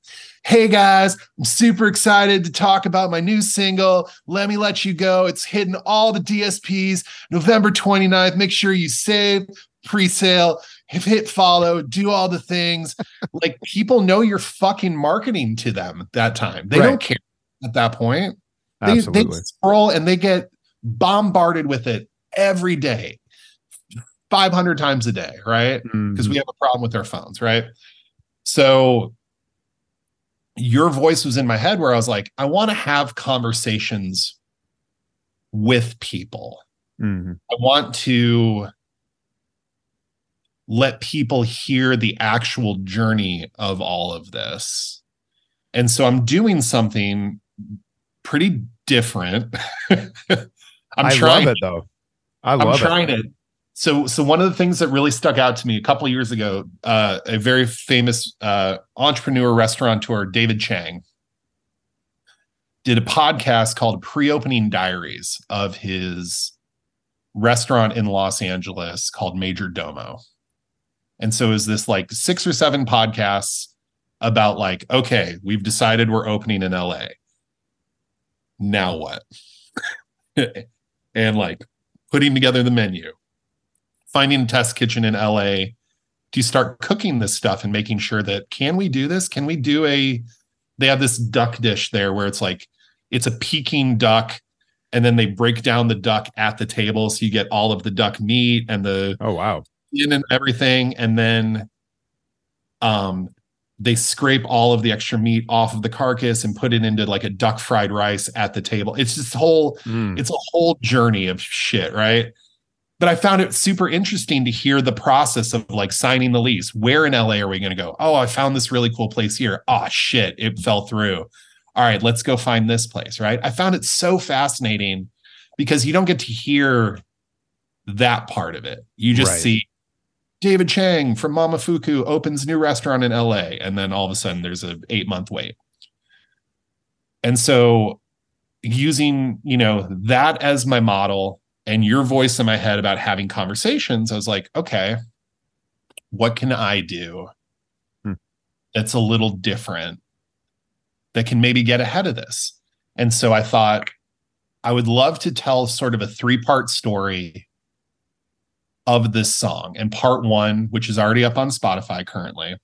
hey guys, I'm super excited to talk about my new single. Let me let you go. It's hitting all the DSPs November 29th. Make sure you save, pre sale, hit follow, do all the things. like people know you're fucking marketing to them that time. They Right. don't care at that point. They, they scroll and they get bombarded with it every day, 500 times a day, right? because Mhm. we have a problem with our phones, right? So your voice was in my head where I was like, I want to have conversations with people. Mhm. I want to let people hear the actual journey of all of this. And so I'm doing something pretty different. I'm I trying love it though. I I'm love trying it. it. So, so one of the things that really stuck out to me a couple of years ago, uh, a very famous uh, entrepreneur restaurateur, David Chang, did a podcast called Pre-Opening Diaries of his restaurant in Los Angeles called Major Domo. And so, is this like six or seven podcasts about like, okay, we've decided we're opening in LA. Now what? and like putting together the menu, finding a test kitchen in LA to start cooking this stuff and making sure that can we do this? Can we do a they have this duck dish there where it's like it's a Peking duck and then they break down the duck at the table so you get all of the duck meat and the Oh wow. in and everything and then um they scrape all of the extra meat off of the carcass and put it into like a duck fried rice at the table. It's this whole Mm. it's a whole journey of shit, right? But I found it super interesting to hear the process of like signing the lease. Where in LA are we going to go? Oh, I found this really cool place here. Oh shit, it fell through. All right, let's go find this place, right? I found it so fascinating because you don't get to hear that part of it. You just Right. see David Chang from Momofuku opens new restaurant in LA and then all of a sudden there's a 8 month wait. And so using, you know, that as my model and your voice in my head about having conversations, I was like, okay, what can I do Hmm. that's a little different that can maybe get ahead of this? And so I thought I would love to tell sort of a three part story of this song. And part one, which is already up on Spotify currently,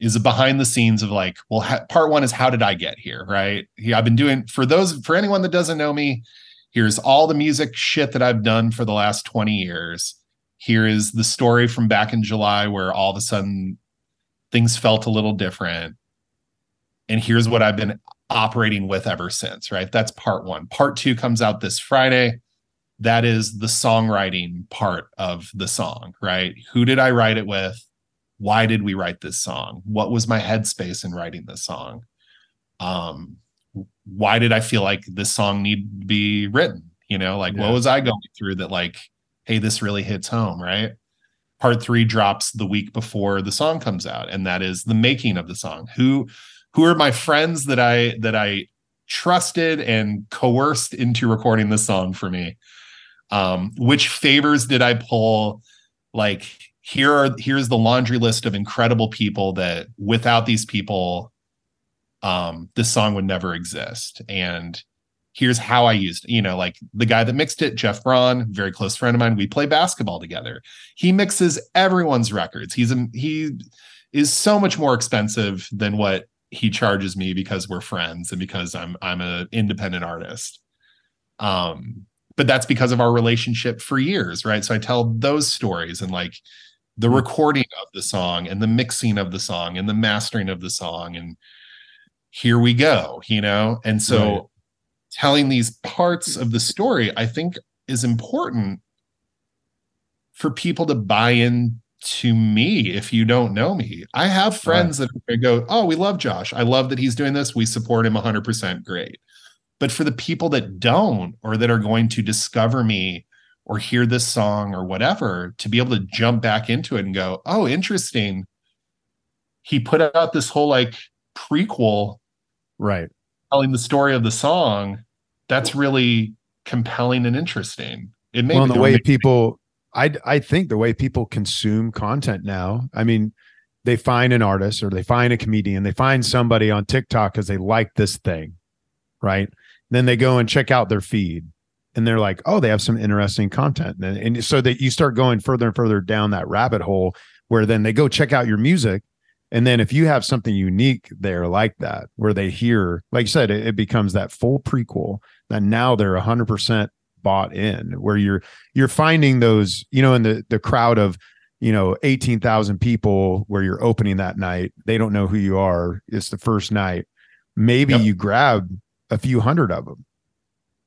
is a behind the scenes of like, well, ha- part one is how did I get here? Right. Yeah, I've been doing for those, for anyone that doesn't know me, here's all the music shit that I've done for the last 20 years. Here is the story from back in July where all of a sudden things felt a little different. And here's what I've been operating with ever since, right? That's part one. Part two comes out this Friday. That is the songwriting part of the song, right? Who did I write it with? Why did we write this song? What was my headspace in writing this song? Um, why did I feel like this song needed to be written? You know, like Yeah. what was I going through that, like, hey, this really hits home, right? Part three drops the week before the song comes out, and that is the making of the song. Who who are my friends that I that I trusted and coerced into recording the song for me? Um, which favors did I pull? Like here are here's the laundry list of incredible people that without these people, um, this song would never exist. And here's how I used, you know, like the guy that mixed it, Jeff Braun, very close friend of mine. We play basketball together. He mixes everyone's records. He's a he is so much more expensive than what he charges me because we're friends and because I'm I'm an independent artist. Um, but that's because of our relationship for years, right? So I tell those stories and like the recording of the song and the mixing of the song and the mastering of the song and here we go, you know? And so Right. telling these parts of the story, I think is important for people to buy in to me if you don't know me. I have friends that go, "Oh, we love Josh. I love that he's doing this. We support him 100% great." But for the people that don't or that are going to discover me or hear this song or whatever, to be able to jump back into it and go, "Oh, interesting. He put out this whole like prequel Right. telling the story of the song. That's really compelling and interesting." It may well, the way people, I I think the way people consume content now. I mean, they find an artist or they find a comedian, they find somebody on TikTok because they like this thing, right? Then they go and check out their feed, and they're like, oh, they have some interesting content, and, and so that you start going further and further down that rabbit hole, where then they go check out your music. And then if you have something unique there like that, where they hear, like you said, it, it becomes that full prequel that now they're hundred percent bought in, where you're you're finding those, you know, in the the crowd of, you know, eighteen thousand people where you're opening that night, they don't know who you are. It's the first night. Maybe Yep. you grab a few hundred of them.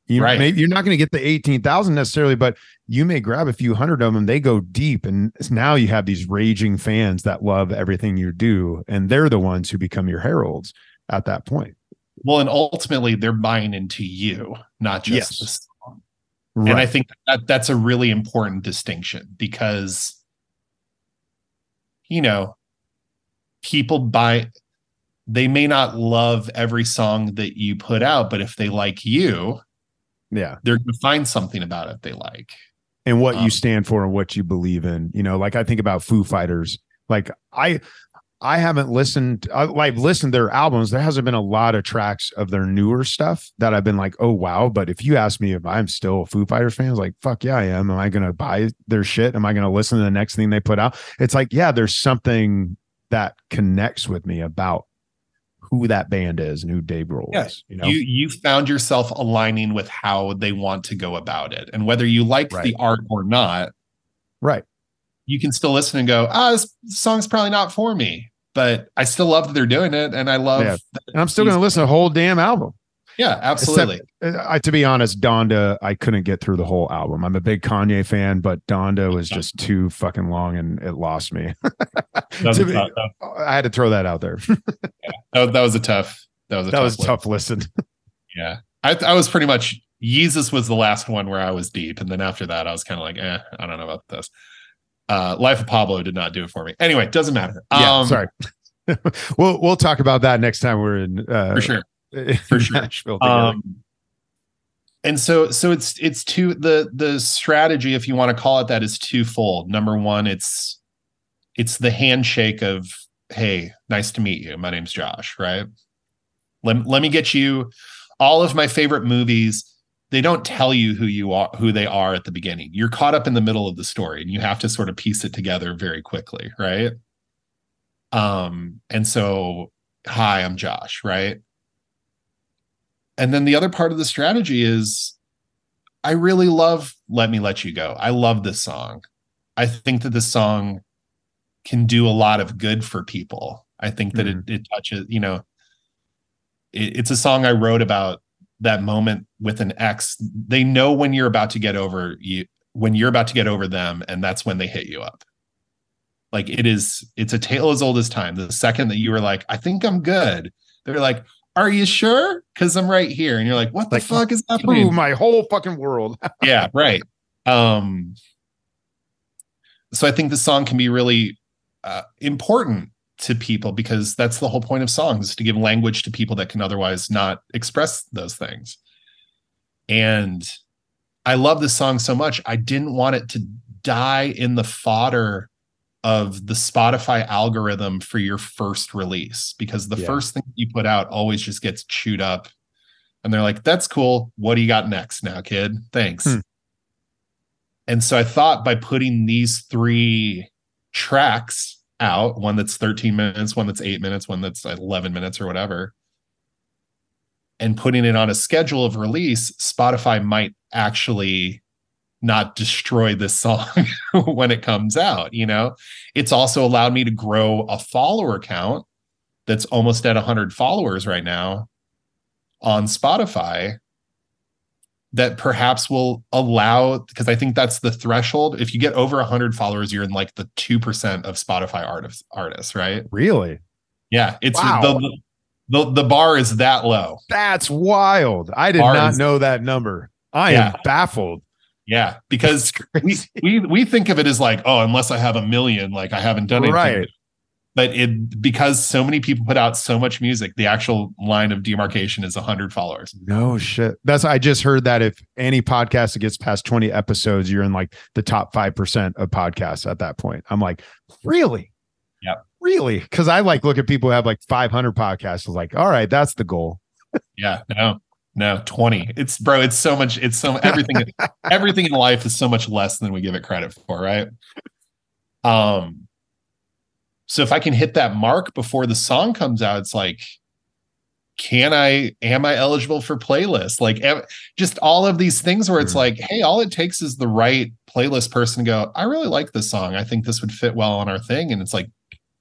You Right. maybe you're not going to get the eighteen thousand necessarily, but you may grab a few hundred of them. They go deep, and now you have these raging fans that love everything you do, and they're the ones who become your heralds at that point. well, and ultimately they're buying into you, not just Yes. the song. And I think that that's a really important distinction because, you know, people buy, they may not love every song that you put out, but if they like you, yeah. they're going to find something about it they like. and what Um, you stand for and what you believe in. You know, like I think about Foo Fighters. Like I, I haven't listened. I, I've listened to their albums. There hasn't been a lot of tracks of their newer stuff that I've been like, oh wow. But if you ask me if I'm still a Foo Fighters fan, I like, fuck yeah, I am. Am I to buy their shit? Am I to listen to the next thing they put out? It's like, yeah, there's something that connects with me about who that band is and who Dave Grohl Yeah, is. You know, You you found yourself aligning with how they want to go about it, and whether you like Right. the art or not, right? you can still listen and go, ah, this song's probably not for me, but I still love that they're doing it, and I love, Yeah. And I'm still going to listen to the whole damn album. Yeah, absolutely. Uh, I, to be honest, Donda, I couldn't get through the whole album. I'm a big Kanye fan, but Donda was just too fucking long and it lost me. Be- I had to throw that out there. that, that was a tough. That was a that tough was a tough listen. Yeah, I I was pretty much Yeezus was the last one where I was deep, and then after that, I was kind of like, eh, I don't know about this. Uh, Life of Pablo did not do it for me. Anyway, doesn't matter. yeah, Um, sorry. we'll we'll talk about that next time we're in uh, for sure. for sure. Nashville. Um, and so so it's it's two the the strategy if you want to call it that is twofold. Number one it's it's the handshake of hey nice to meet you. My name's josh right? Let, let me get you all of my favorite movies they don't tell you who you are who they are at the beginning. You're caught up in the middle of the story and you have to sort of piece it together very quickly right? Um and so hi i'm josh right and then the other part of the strategy is I really love Let Me Let You Go. I love this song. I think that this song can do a lot of good for people. I think that it, hmm. it touches, you know, it, it's a song I wrote about that moment with an ex. They know when you're about to get over you, when you're about to get over them, and that's when they hit you up. Like it is, it's a tale as old as time. The second that you were like, I think I'm good, they're like, Are you sure? Because I'm right here. And you're like, What the Like, fuck is happening? My whole fucking world. yeah right um so i think the song can be really uh, important to people because that's the whole point of songs to give language to people that can otherwise not express those things and i love this song so much i didn't want it to die in the fodder of the spotify algorithm for your first release because the Yeah. first thing you put out always just gets chewed up and they're like that's cool what do you got next now kid thanks Hmm. and so i thought by putting these three tracks out one that's 13 minutes one that's 8 minutes one that's 11 minutes or whatever and putting it on a schedule of release spotify might actually not destroy this song when it comes out you know it's also allowed me to grow a follower count that's almost at 100 followers right now on Spotify that perhaps will allow because I think that's the threshold. If you get over 100 followers, you're in like the 2% of Spotify artists artists, right? Really? Yeah, it's Wow. the, the the bar is that low. That's wild. I did Ours- not know that number. I Yeah. am baffled. Yeah, because we, we we think of it as like, oh, unless I have a million, like I haven't done anything. Right. But it because so many people put out so much music, the actual line of demarcation is 100 followers. No shit. That's I just heard that if any podcast that gets past 20 episodes, you're in like the top 5% of podcasts at that point. I'm like, really? Yeah. Really? Because I like look at people who have like 500 podcasts. I was like, all right, that's the goal. Yeah, no, no, 20. It's bro, it's so much, it's so everything, everything in life is so much less than we give it credit for, right? Um, so if I can hit that mark before the song comes out, it's like, can I, am I eligible for playlist? Like am, just all of these things where it's Mhm. like, hey, all it takes is the right playlist person to go, I really like this song. I think this would fit well on our thing. And it's like,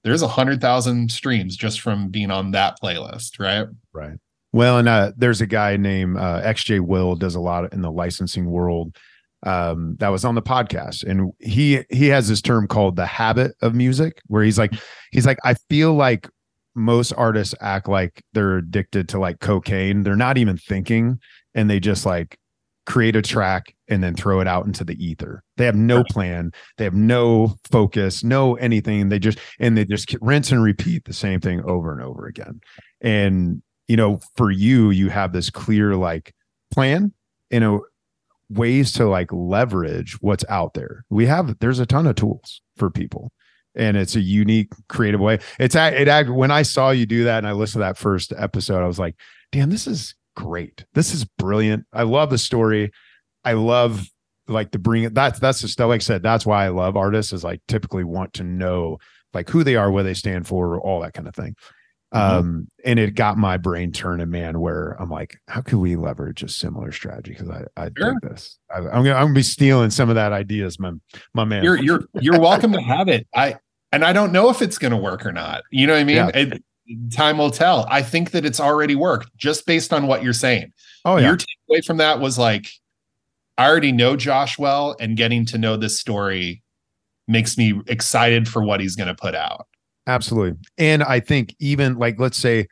there's a hundred thousand streams just from being on that playlist, right? Right. Well, and uh, there's a guy named uh, XJ Will does a lot in the licensing world. Um, that was on the podcast, and he he has this term called the habit of music, where he's like, he's like, I feel like most artists act like they're addicted to like cocaine. They're not even thinking, and they just like create a track and then throw it out into the ether. They have no plan. They have no focus, no anything. They just and they just rinse and repeat the same thing over and over again. And you know, for you, you have this clear like plan, you know, ways to like leverage what's out there. We have there's a ton of tools for people. And it's a unique, creative way. It's a- it. When I saw you do that, and I listened to that first episode, I was like, "Damn, this is great. This is brilliant. I love the story. I love like to bring it. That's that's the stuff. Like I said, that's why I love artists. Is like typically want to know like who they are, where they stand for, all that kind of thing. Um, and it got my brain turning, man. Where I'm like, how could we leverage a similar strategy? Because I I Sure. think this. I, I'm gonna I'm gonna be stealing some of that ideas, my my man. you're you're you're welcome to have it. I and I don't know if it's to work or not. You know what I mean? Yeah. It, time will tell. I think that it's already worked just based on what you're saying. oh yeah, Your takeaway from that was like, I already know Josh well, and getting to know this story makes me excited for what he's going to put out. Absolutely. And I think even like let's say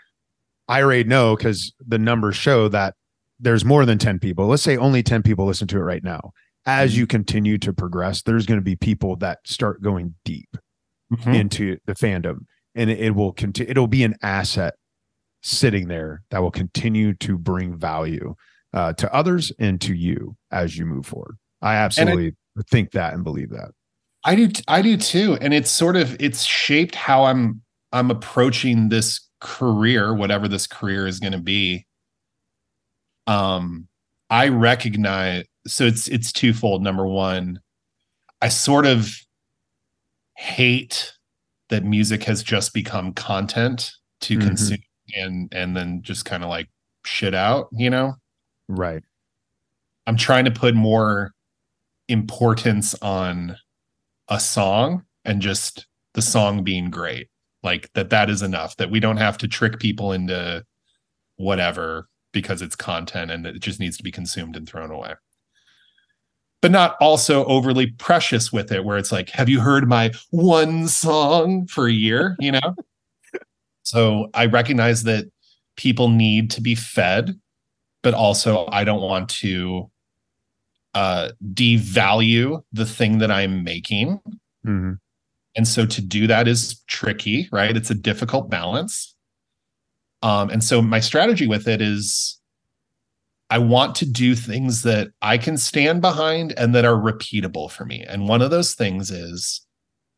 I already know because the numbers show that there's more than 10 people. Let's say only 10 people listen to it right now. As you continue to progress, there's going to be people that start going deep Mhm. into the fandom and it, it will continue it'll be an asset sitting there that will continue to bring value uh, to others and to you as you move forward. I absolutely think that and believe that. I do I do too. And it's sort of it's shaped how I'm I'm approaching this career, whatever this career is going to be. Um I recognize so it's it's twofold. Number one, I sort of hate that music has just become content to Mhm. consume and and then just kind of like shit out, you know? Right. I'm trying to put more importance on a song and just the song being great. Like that that is enough that we don't have to trick people into whatever because it's content and it just needs to be consumed and thrown away. But not also overly precious with it where it's like have you heard my one song for a year, you know? so I recognize that people need to be fed but also I don't want to uh devalue the thing that I'm making. Mhm. And so to do that is tricky, right? It's a difficult balance. Um and so my strategy with it is I want to do things that I can stand behind and that are repeatable for me. And one of those things is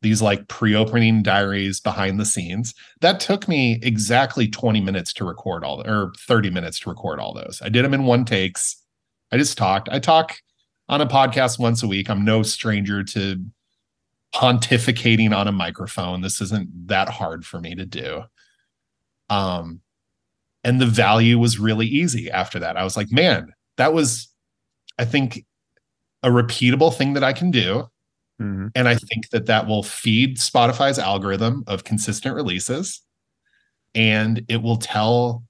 these like pre-opening diaries behind the scenes. That took me exactly 20 minutes to record all or 30 minutes to record all those. I did them in one takes. I just talked. I talk on a podcast once a week. I'm no stranger to pontificating on a microphone. This isn't that hard for me to do. Um and the value was really easy after that. I was like, man, that was I think a repeatable thing that I can do. Mhm. And I think that that will feed Spotify's algorithm of consistent releases. And it will tell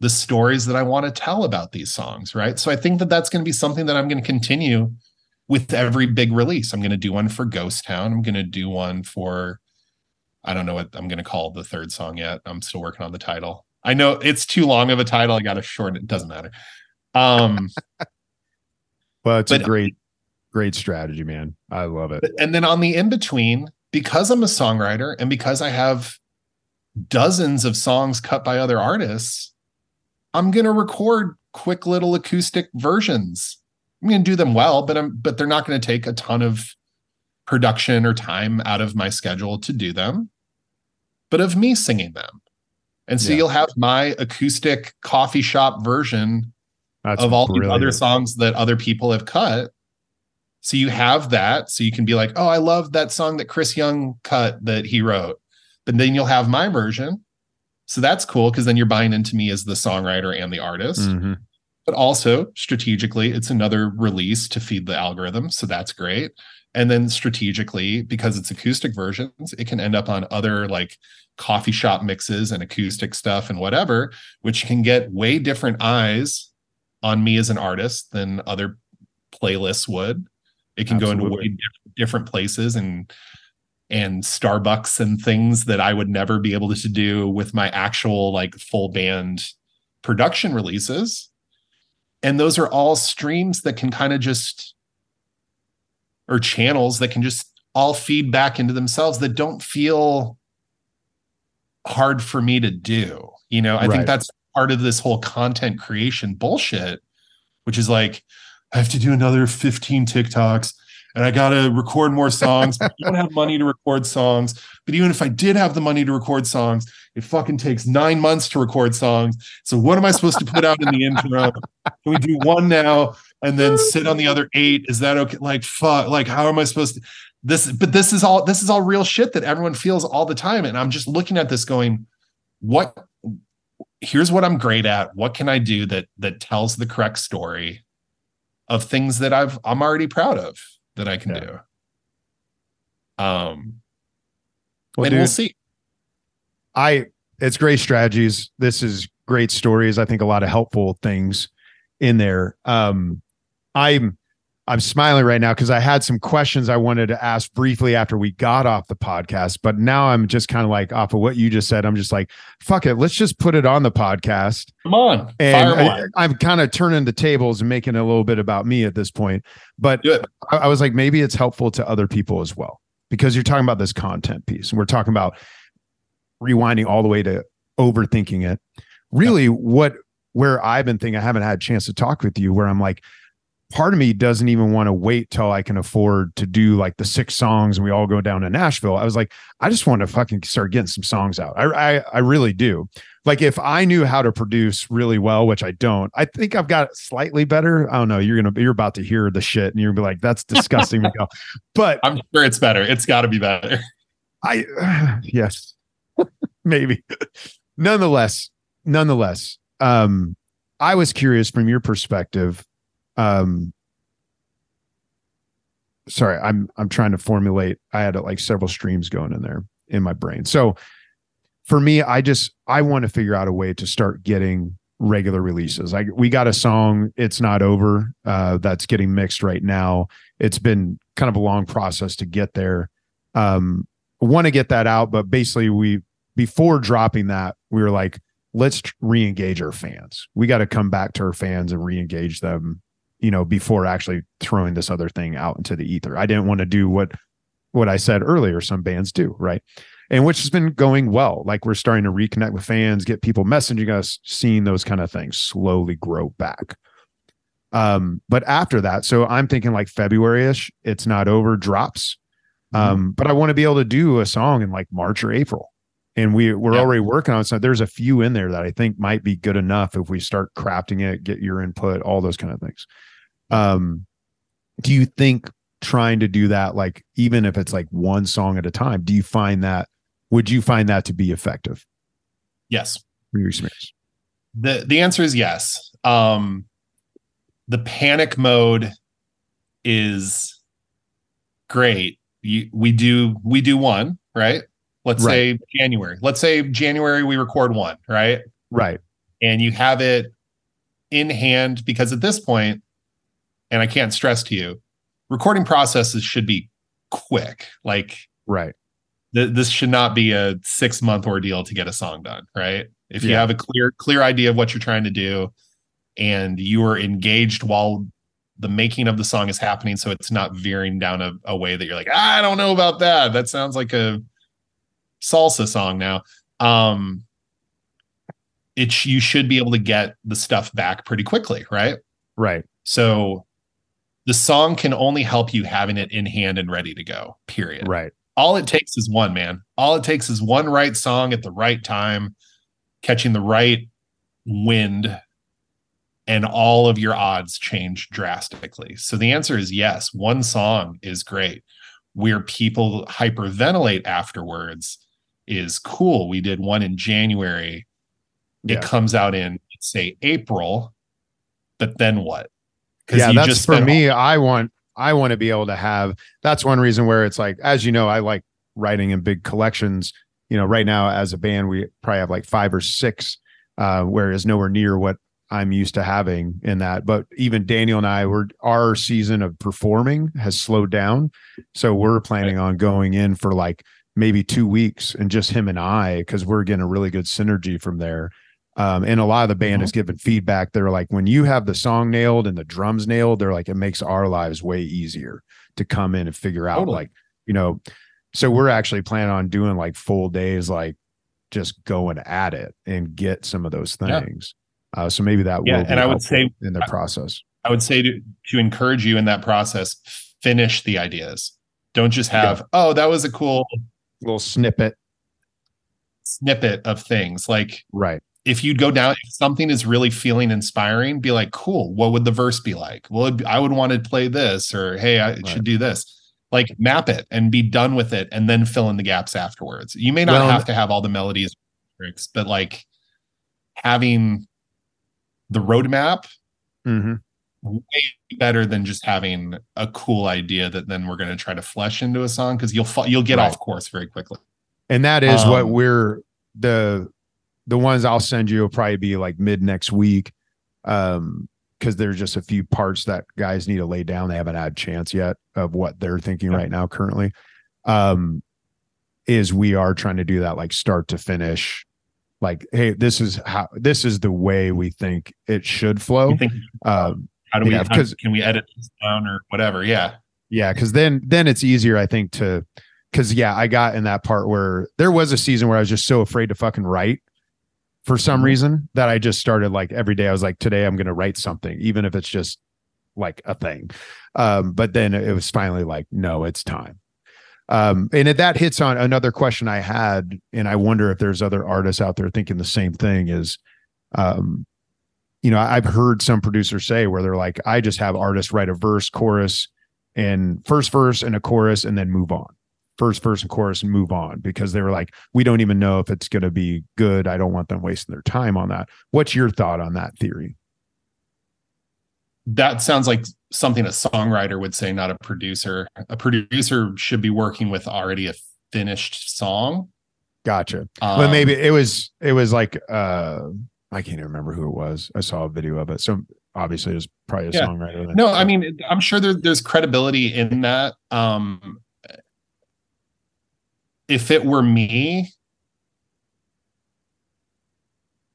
the stories that I want to tell about these songs. Right. So I think that that's going to be something that I'm going to continue with every big release. I'm going to do one for Ghost Town. I'm going to do one for, I don't know what I'm going to call the third song yet. I'm still working on the title. I know it's too long of a title. I got to shorten it. Doesn't matter. Um, Well, it's But- a great, great strategy, man. I love it. and then on the in between, because I'm a songwriter and because I have dozens of songs cut by other artists, I'm gonna record quick little acoustic versions. I'm gonna do them well, but I'm but they're not gonna take a ton of production or time out of my schedule to do them, but of me singing them. And so Yeah. you'll have my acoustic coffee shop version That's of all the other songs that other people have cut. So you have that. So you can be like, oh, I love that song that Chris Young cut that he wrote. But then you'll have my version. So that's cool because then you're buying into me as the songwriter and the artist. Mhm. But also strategically, it's another release to feed the algorithm. So that's great. And then strategically, because it's acoustic versions, it can end up on other like coffee shop mixes and acoustic stuff and whatever, which can get way different eyes on me as an artist than other playlists would. It can go into way different places and and Starbucks and things that I would never be able to do with my actual like full band production releases. And those are all streams that can kind of just or channels that can just all feed back into themselves that don't feel hard for me to do. You know, I Right. think that's part of this whole content creation bullshit, which is like, I have to do another 15 TikToks and I got to record more songs. I don't have money to record songs. But even if I did have the money to record songs, it fucking takes nine months to record songs. So what am I supposed to put out in the intro? Can we do one now and then sit on the other eight? Is that okay? Like, fuck, like, how am I supposed to? This, but this is all, this is all real shit that everyone feels all the time. And I'm just looking at this going, what, here's what I'm great at. What can I do that, that tells the correct story of things that I've, I'm already proud of that I can Yeah. do. Um, Well, and dude, we'll see. I it's great strategies. This is great stories. I think a lot of helpful things in there. Um I'm I'm smiling right now because I had some questions I wanted to ask briefly after we got off the podcast, but now I'm just kind of like off of what you just said. I'm just like, fuck it, let's just put it on the podcast. Come on, And fire 'em on. I, am kind of turning the tables and making a little bit about me at this point. But I, I was like, maybe it's helpful to other people as well because you're talking about this content piece and we're talking about rewinding all the way to overthinking it. Really, what where I've been thinking I haven't had a chance to talk with you where I'm like part of me doesn't even want to wait till I can afford to do like the six songs and we all go down to Nashville. I was like, I just want to fucking start getting some songs out. I, I, I really do. Like if I knew how to produce really well, which I don't, I think I've got it slightly better. I don't know. You're gonna you're about to hear the shit and you're gonna be like, that's disgusting. But I'm sure it's better. It's got to be better. I yes, maybe. nonetheless, nonetheless, um, I was curious from your perspective. Um, sorry, I'm I'm trying to formulate. I had like several streams going in there in my brain. So for me, I just I want to figure out a way to start getting regular releases. Like we got a song, it's not over. Uh, that's getting mixed right now. It's been kind of a long process to get there. Um, want to get that out, but basically we before dropping that, we were like, let's re-engage our fans. We got to come back to our fans and re-engage them, you know, before actually throwing this other thing out into the ether. I didn't want to do what what I said earlier some bands do, right? And which has been going well. Like we're starting to reconnect with fans, get people messaging us, seeing those kind of things slowly grow back. Um, but after that, so I'm thinking like February-ish, it's not over, drops. Um, but I want to be able to do a song in like March or April. And we we're Yeah. already working on it. So there's a few in there that I think might be good enough if we start crafting it, get your input, all those kind of things. Um, do you think trying to do that, like even if it's like one song at a time, do you find that would you find that to be effective Yes. from your experience? The the answer is yes. Um the panic mode is great. You, we do we do one, right? Let's say January. Let's say January we record one, right? Right. And you have it in hand because at this point, and I can't stress to you, recording processes should be quick. Like Right. th- this should not be a six month ordeal to get a song done, right? If you have a clear clear idea of what you're trying to do, and you are engaged while the making of the song is happening, so it's not veering down a, a way that you're like, I don't know about that. That sounds like a salsa song now. Um, it you should be able to get the stuff back pretty quickly, right? Right. So the song can only help you having it in hand and ready to go. Period Right. all it takes is one man all it takes is one right song at the right time catching the right wind and all of your odds change drastically so the answer is yes one song is great where people hyperventilate afterwards is cool we did one in january Yeah. it comes out in say april but then what yeah that's for me i want i want to be able to have that's one reason where it's like as you know i like writing in big collections. You know right now as a band we probably have like five or six uh whereas nowhere near what i'm used to having in that. But even daniel and i were our season of performing has slowed down. So we're planning on going in for like maybe two weeks and just him and i because we're getting a really good synergy from there um, and a lot of the band Mm-hmm. has given feedback. They're like, when you have the song nailed and the drums nailed, they're like, it makes our lives way easier to come in and figure out, Totally. like, you know. So we're actually planning on doing like full days, like just going at it and get some of those Yeah. things. Uh, so maybe that Yeah, will. Be and I would say- in the process. I would say to to encourage you in that process, finish the ideas. Don't just have, oh, that was a cool little snippet, snippet of things. Like right? If you'd go down, if something is really feeling inspiring, be like, cool, what would the verse be like? Well, it'd be- I would want to play this, or hey, I Right. should do this. Like map it and be done with it, and then fill in the gaps afterwards. You may not Well, have to have all the melodies, but like having the roadmap hmm way better than just having a cool idea that then we're going to try to flesh into a song because you'll you'll get Right. off course very quickly. and that is what Um, we're the the ones I'll send you will probably be like mid next week, um, because there's just a few parts that guys need to lay down. They haven't had a chance yet of what they're thinking Yeah. right now currently. Um, is we are trying to do that like start to finish, like hey, this is how this is the way we think it should flow. Think, Um, how do we yeah, how- can we edit this down or whatever? Yeah, Yeah, because then then it's easier, I think, to because yeah, I got in that part where there was a season where I was just so afraid to fucking write for some Mhm. reason that I just started like every day. I was like, today I'm going to write something, even if it's just like a thing. Um, but then it was finally like, no, it's time. Um, and it, that hits on another question I had, and I wonder if there's other artists out there thinking the same thing. Is, um, you know, I've heard some producers say where they're like, I just have artists write a verse, chorus, and first verse and a chorus, and then move on. First verse and chorus and move on because they were like, we don't even know if it's going to be good. I don't want them wasting their time on that. What's your thought on that theory? that sounds like something a songwriter would say, not a producer. A producer should be working with already a finished song. Gotcha. Um, but maybe it was it was like uh I can't even remember who it was. I saw a video of it. So obviously it was probably a Yeah. songwriter. then. No, I mean, I'm sure there, there's credibility in that. Um, if it were me,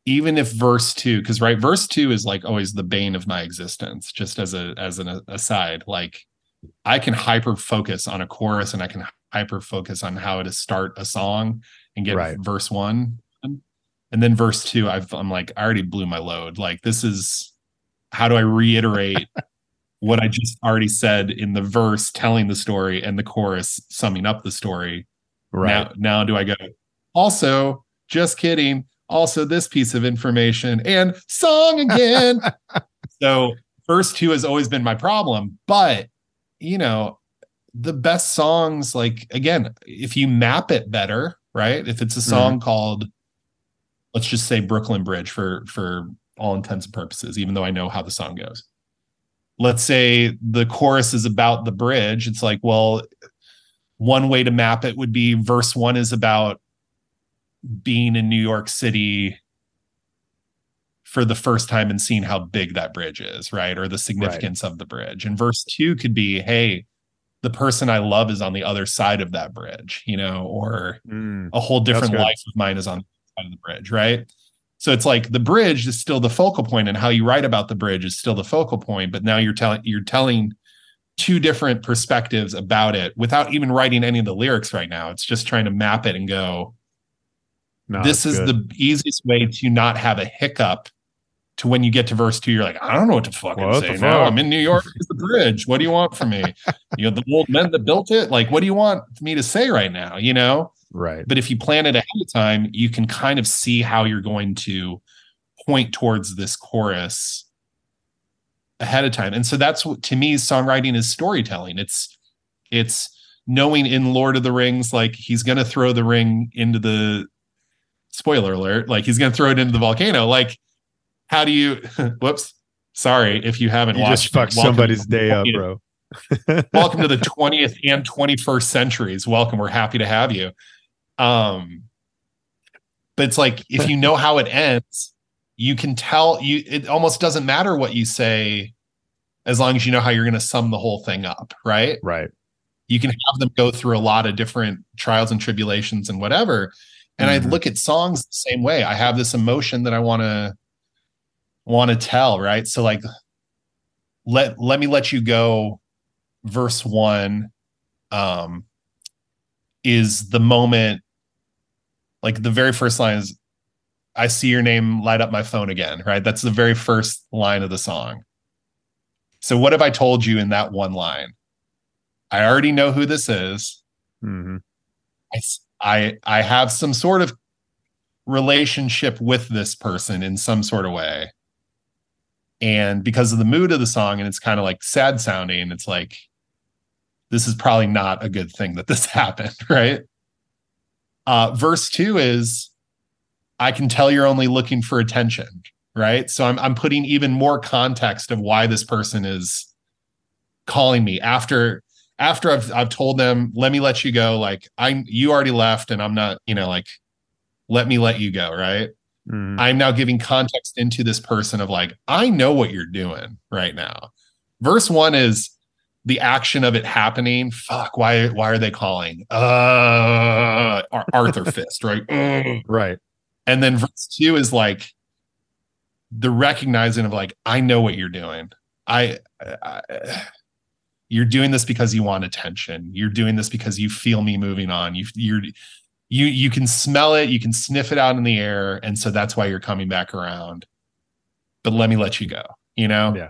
even if verse two, because right, verse two is like always the bane of my existence. Just as a as an aside, like I can hyper focus on a chorus and I can hyper focus on how to start a song and get Right. verse one, and then verse two. I've, I'm like, I already blew my load. Like this is how do I reiterate what I just already said in the verse telling the story and the chorus summing up the story. Right. Now, now do I go, also, just kidding. Also, this piece of information and song again. so, first two has always been my problem. But, you know, the best songs, like, again, if you map it better, right? If it's a mm-hmm. song called, let's just say Brooklyn Bridge for, for all intents and purposes, even though I know how the song goes. Let's say the chorus is about the bridge. It's like, well, one way to map it would be verse one is about being in New York City for the first time and seeing how big that bridge is, right? Or the significance of the bridge. And verse two could be, hey, the person I love is on the other side of that bridge, you know, or Mm, a whole different life of mine is on the side of the bridge, right? So it's like the bridge is still the focal point, and how you write about the bridge is still the focal point. But now you're telling you're telling two different perspectives about it without even writing any of the lyrics right now. It's just trying to map it and go, no, this is good. the easiest way to not have a hiccup to when you get to verse two, you're like, I don't know what to fucking What say now. I'm in New York. It's the bridge. What do you want from me? you know, the old men that built it. Like, what do you want me to say right now? You know? right. But if you plan it ahead of time, you can kind of see how you're going to point towards this chorus ahead of time. And so that's what to me, songwriting is storytelling. It's it's knowing in Lord of the Rings, like he's gonna throw the ring into the spoiler alert, like he's gonna throw it into the volcano. Like, how do you whoops? Sorry if you haven't You watched just fucked somebody's day up, bro. welcome to the 20th and 21st centuries welcome we're happy to have you um but it's like if you know how it ends you can tell you it almost doesn't matter what you say as long as you know how you're going to sum the whole thing up right right. you can have them go through a lot of different trials and tribulations and whatever and Mhm. i look at songs the same way i have this emotion that i want to want to tell right so like let let me let you go verse 1 um is the moment like the very first line is i see your name light up my phone again right that's the very first line of the song so what have i told you in that one line i already know who this is Mhm. I, I I have some sort of relationship with this person in some sort of way. And because of the mood of the song, and it's kind of like sad sounding, it's like, this is probably not a good thing that this happened, right? Uh, verse two is, I can tell you're only looking for attention, right? So I'm I'm putting even more context of why this person is calling me after after I've I've told them, let me let you go. Like I you already left and I'm not, you know, like let me let you go, right? Mhm. I'm now giving context into this person of like, I know what you're doing right now. Verse one is the action of it happening. Fuck, why why are they calling? Uh Arthur Fist, right? Right. And then verse two is like the recognizing of like, I know what you're doing. I, I you're doing this because you want attention. You're doing this because you feel me moving on. You you're you you can smell it, you can sniff it out in the air, and so that's why you're coming back around. But let me let you go. You know, Yeah.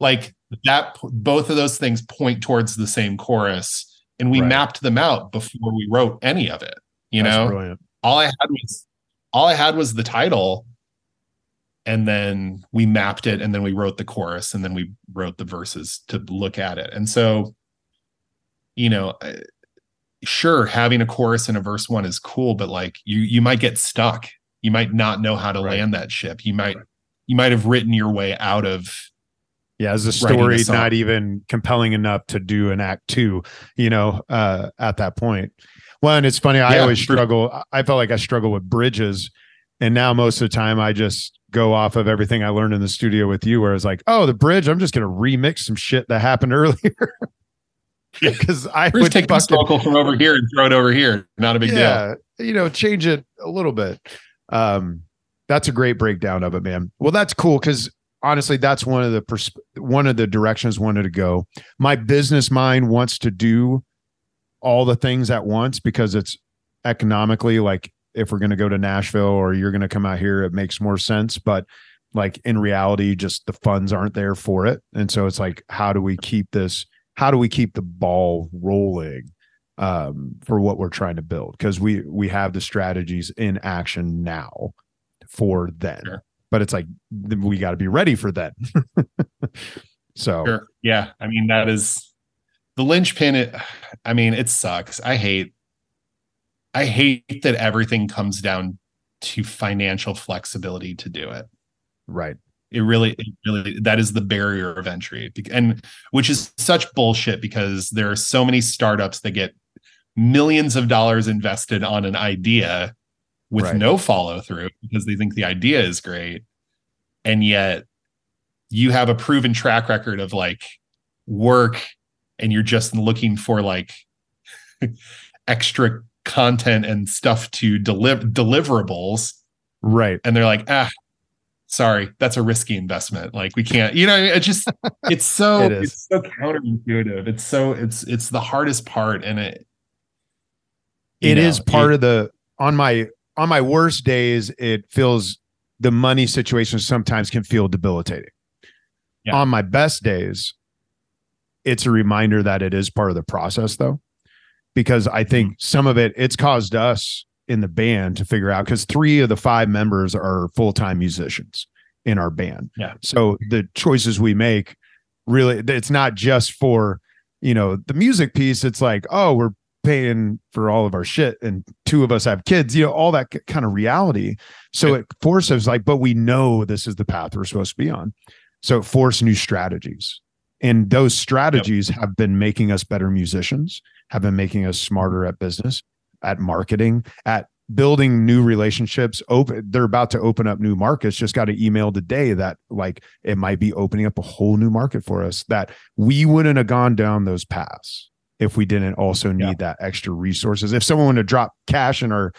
like that. Both of those things point towards the same chorus, and we Right. mapped them out before we wrote any of it. You That's know, brilliant. all I had was all I had was the title, and then we mapped it, and then we wrote the chorus, and then we wrote the verses to look at it. And so, you know, sure, having a chorus and a verse one is cool, but like you you might get stuck. You might not know how to Right. land that ship. You might you might have written your way out of Yeah, is writing a story song. not even compelling enough to do an act two, you know, uh, at that point? Well, and it's funny, I Yeah, always struggle. I- I felt like I struggle with bridges. And now most of the time I just go off of everything I learned in the studio with you, where it's like, oh, the bridge, I'm just gonna remix some shit that happened earlier. Yeah. Because I We're just would this fucking vocal from over here and throw it over here. Not a big deal. yeah, you know, change it a little bit. Um, that's a great breakdown of it, man. Well, that's cool because honestly, that's one of the pers- one of the directions wanted to go. My business mind wants to do all the things at once because it's economically like if we're going to go to Nashville or you're going to come out here, it makes more sense. But like in reality, just the funds aren't there for it, and so it's like, how do we keep this? How do we keep the ball rolling? um, for what we're trying to build because we we have the strategies in action now for then Sure. but it's like we got to be ready for then so Sure. Yeah. I mean, that is the linchpin. It, I mean, it sucks. I hate, I hate that everything comes down to financial flexibility to do it. right It really, it really, that is the barrier of entry. And which is such bullshit because there are so many startups that get millions of dollars invested on an idea with Right. no follow through because they think the idea is great. And yet you have a proven track record of like work and you're just looking for like extra content and stuff to deliver deliverables. Right. And they're like ah sorry that's a risky investment. Like we can't you know it just it's so It it's so counterintuitive. It's so it's it's the hardest part and it It is part of the on my on my worst days it feels the money situation sometimes can feel debilitating. Yeah. on my best days it's a reminder that it is part of the process though because i think Mm-hmm. some of it it's caused us in the band to figure out because three of the five members are full-time musicians in our band. Yeah. so the choices we make really it's not just for you know the music piece it's like oh we're paying for all of our shit and two of us have kids you know all that kind of reality. So it forces like but we know this is the path we're supposed to be on. So it forced new strategies and those strategies have been making us better musicians have been making us smarter at business at marketing at building new relationships. Open they're about to open up new markets. Just got an email today that like it might be opening up a whole new market for us that we wouldn't have gone down those paths if we didn't also need Yeah. that extra resources. If someone would have dropped cash in our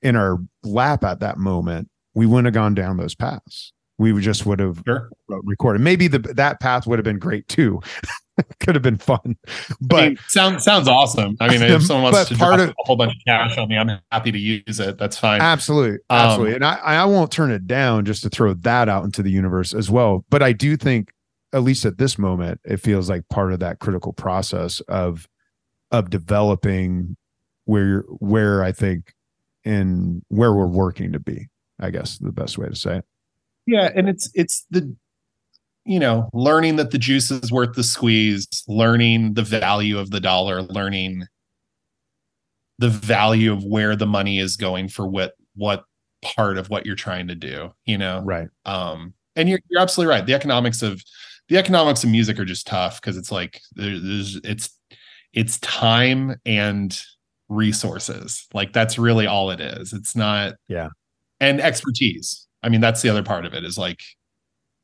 in our lap at that moment we wouldn't have gone down those paths we just would have sure. recorded. Maybe the that path would have been great too. Could have been fun. But I mean, sounds sounds awesome. I mean if someone wants to part drop of- a whole bunch of cash on me i'm happy to use it. That's fine. Absolutely, Um, absolutely, and I I won't turn it down just to throw that out into the universe as well. But I do think, at least at this moment, it feels like part of that critical process of of developing where where I think and where we're working to be. I guess the best way to say it. Yeah, and it's it's the you know, learning that the juice is worth the squeeze, learning the value of the dollar, learning the value of where the money is going for what what part of what you're trying to do, you know. Right. Um and you're you're absolutely right. The economics of the economics of music are just tough because it's like there's it's it's time and resources. Like that's really all it is. It's not Yeah. and expertise. I mean, that's the other part of it is like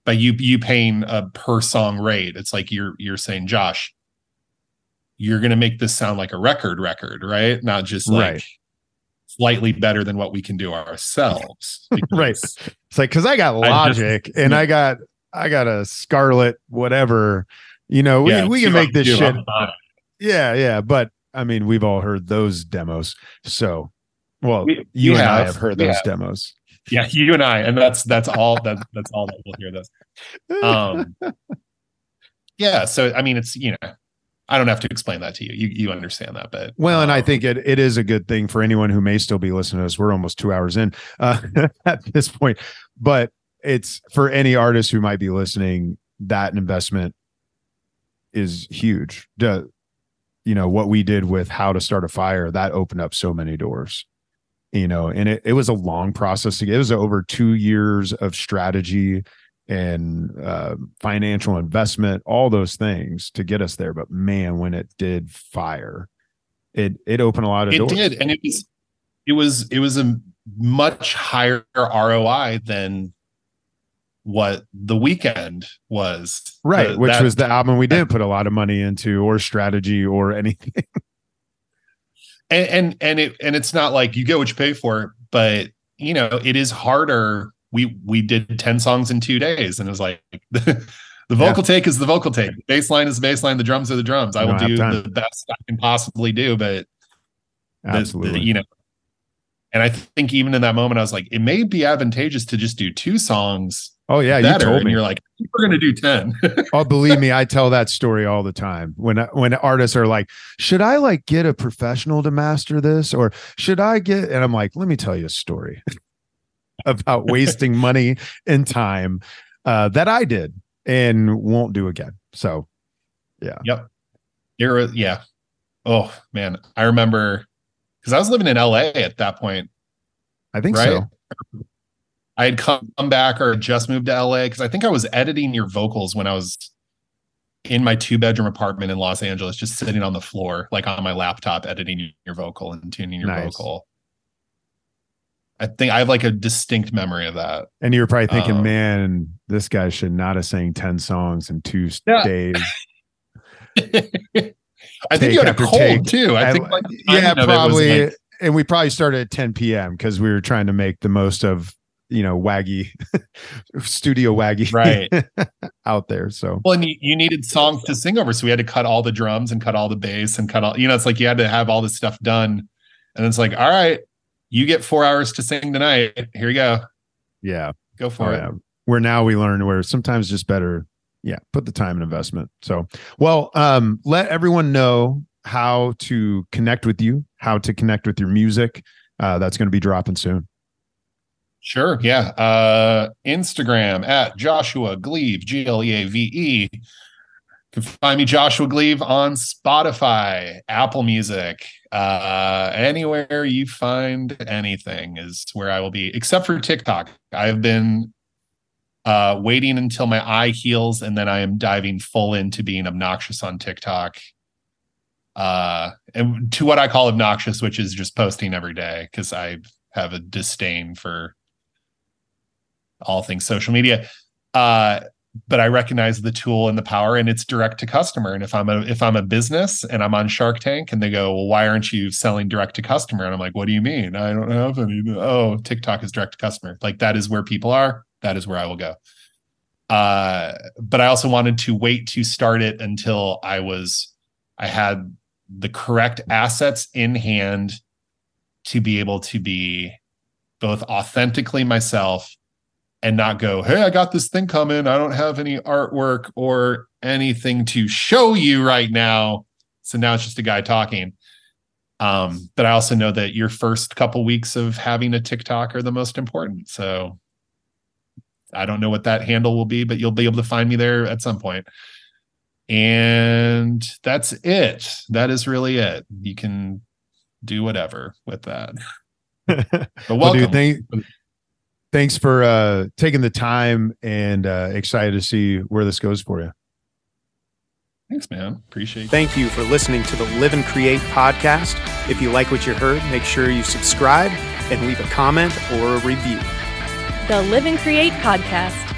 by you you paying a per song rate, it's like you're you're saying, Josh, you're gonna make this sound like a record record, right? Not just like Right. slightly better than what we can do ourselves. Right. It's like because I got I just- logic and I got I got a Scarlett whatever. You know, we Yeah, we can make this shit up on it. Yeah, yeah, but I mean, we've all heard those demos. So, Well, We- you we and I have. have heard those have. demos. Yeah, you and I, and that's that's all that that's all that we'll hear this. Um, yeah. So I mean, it's you know, I don't have to explain that to you. You you understand that, but Well, and I um, think it, it is a good thing for anyone who may still be listening to us. We're almost two hours in uh, at this point, but it's for any artist who might be listening. That investment is huge. You know what we did with how to start a fire that opened up so many doors. You know, and it, it was a long process. to get- It was over two years of strategy and uh, financial investment, all those things to get us there. But man, when it did fire, it it opened a lot of it doors. did, and it was it was it was a much higher ROI than what the weekend was. right? The- which that- was the album we didn't put a lot of money into, or strategy, or anything. and and and it and it's not like you get what you pay for, but you know it is harder. We we did ten songs in two days, and it was like the vocal take is the vocal take, the bass line is the bass line, the drums are the drums. I will do time. the best I can possibly do, but the- the- Absolutely. you know. And I think even in that moment, I was like, it may be advantageous to just do two songs oh yeah, you told and me. you're like, we're going to do 10. oh, believe me, I tell that story all the time. When when artists are like, "Should I like get a professional to master this, or should I get?" And I'm like, "Let me tell you a story about wasting money and time uh, that I did and won't do again." So, yeah. Yep. You're, yeah. Oh, man. I remember because I was living in LA at that point. I think Right. so. I had come back or just moved to LA because I think I was editing your vocals when I was in my two bedroom apartment in Los Angeles, just sitting on the floor, like on my laptop, editing your vocal and tuning your Nice. vocal. I think I have like a distinct memory of that. And you were probably thinking, Um, "Man, this guy should not have sang ten songs in two Yeah. days." I think you had a cold take. too. I I- think like yeah, timing of it was, probably. like- and we probably started at 10 p.m. because we were trying to make the most of you know waggy studio waggy Right. out there. So Well, and you, you needed songs to sing over, so we had to cut all the drums and cut all the bass and cut all. You know, it's like you had to have all this stuff done, and it's like, all right, you get four hours to sing tonight. Here you go, yeah, go oh, for it. yeah. Where now we learn where sometimes just better, yeah, put the time and investment. So, well, um, let everyone know how to connect with you, how to connect with your music. Uh, that's going to be dropping soon. Sure, yeah. Uh, Instagram at Joshua Gleave, G L E A V E. You can find me Joshua Gleave on Spotify, Apple Music, uh, anywhere you find anything is where I will be, except for TikTok. I've been uh, waiting until my eye heals, and then I am diving full into being obnoxious on TikTok. Uh, and to what I call obnoxious, which is just posting every day because I have a disdain for all things social media. Uh, but I recognize the tool and the power, and it's direct to customer. And if I'm a if I'm a business and I'm on Shark Tank, and they go, "Well, why aren't you selling direct to customer?" and I'm like, "What do you mean? I don't have any." Oh, TikTok is direct to customer. Like that is where people are. That is where I will go. Uh, but I also wanted to wait to start it until I was I had the correct assets in hand to be able to be both authentically myself and not go, hey, I got this thing coming. I don't have any artwork or anything to show you right now. So now it's just a guy talking. Um, but I also know that your first couple weeks of having a TikTok are the most important. So I don't know what that handle will be, but you'll be able to find me there at some point. And that's it. That is really it. You can do whatever with that. But Well, welcome. thank, thanks for uh, taking the time and uh, excited to see where this goes for you. Thanks, man. Appreciate you. Thank you for listening to the Live and Create podcast. If you like what you heard, make sure you subscribe and leave a comment or a review. The Live and Create Podcast.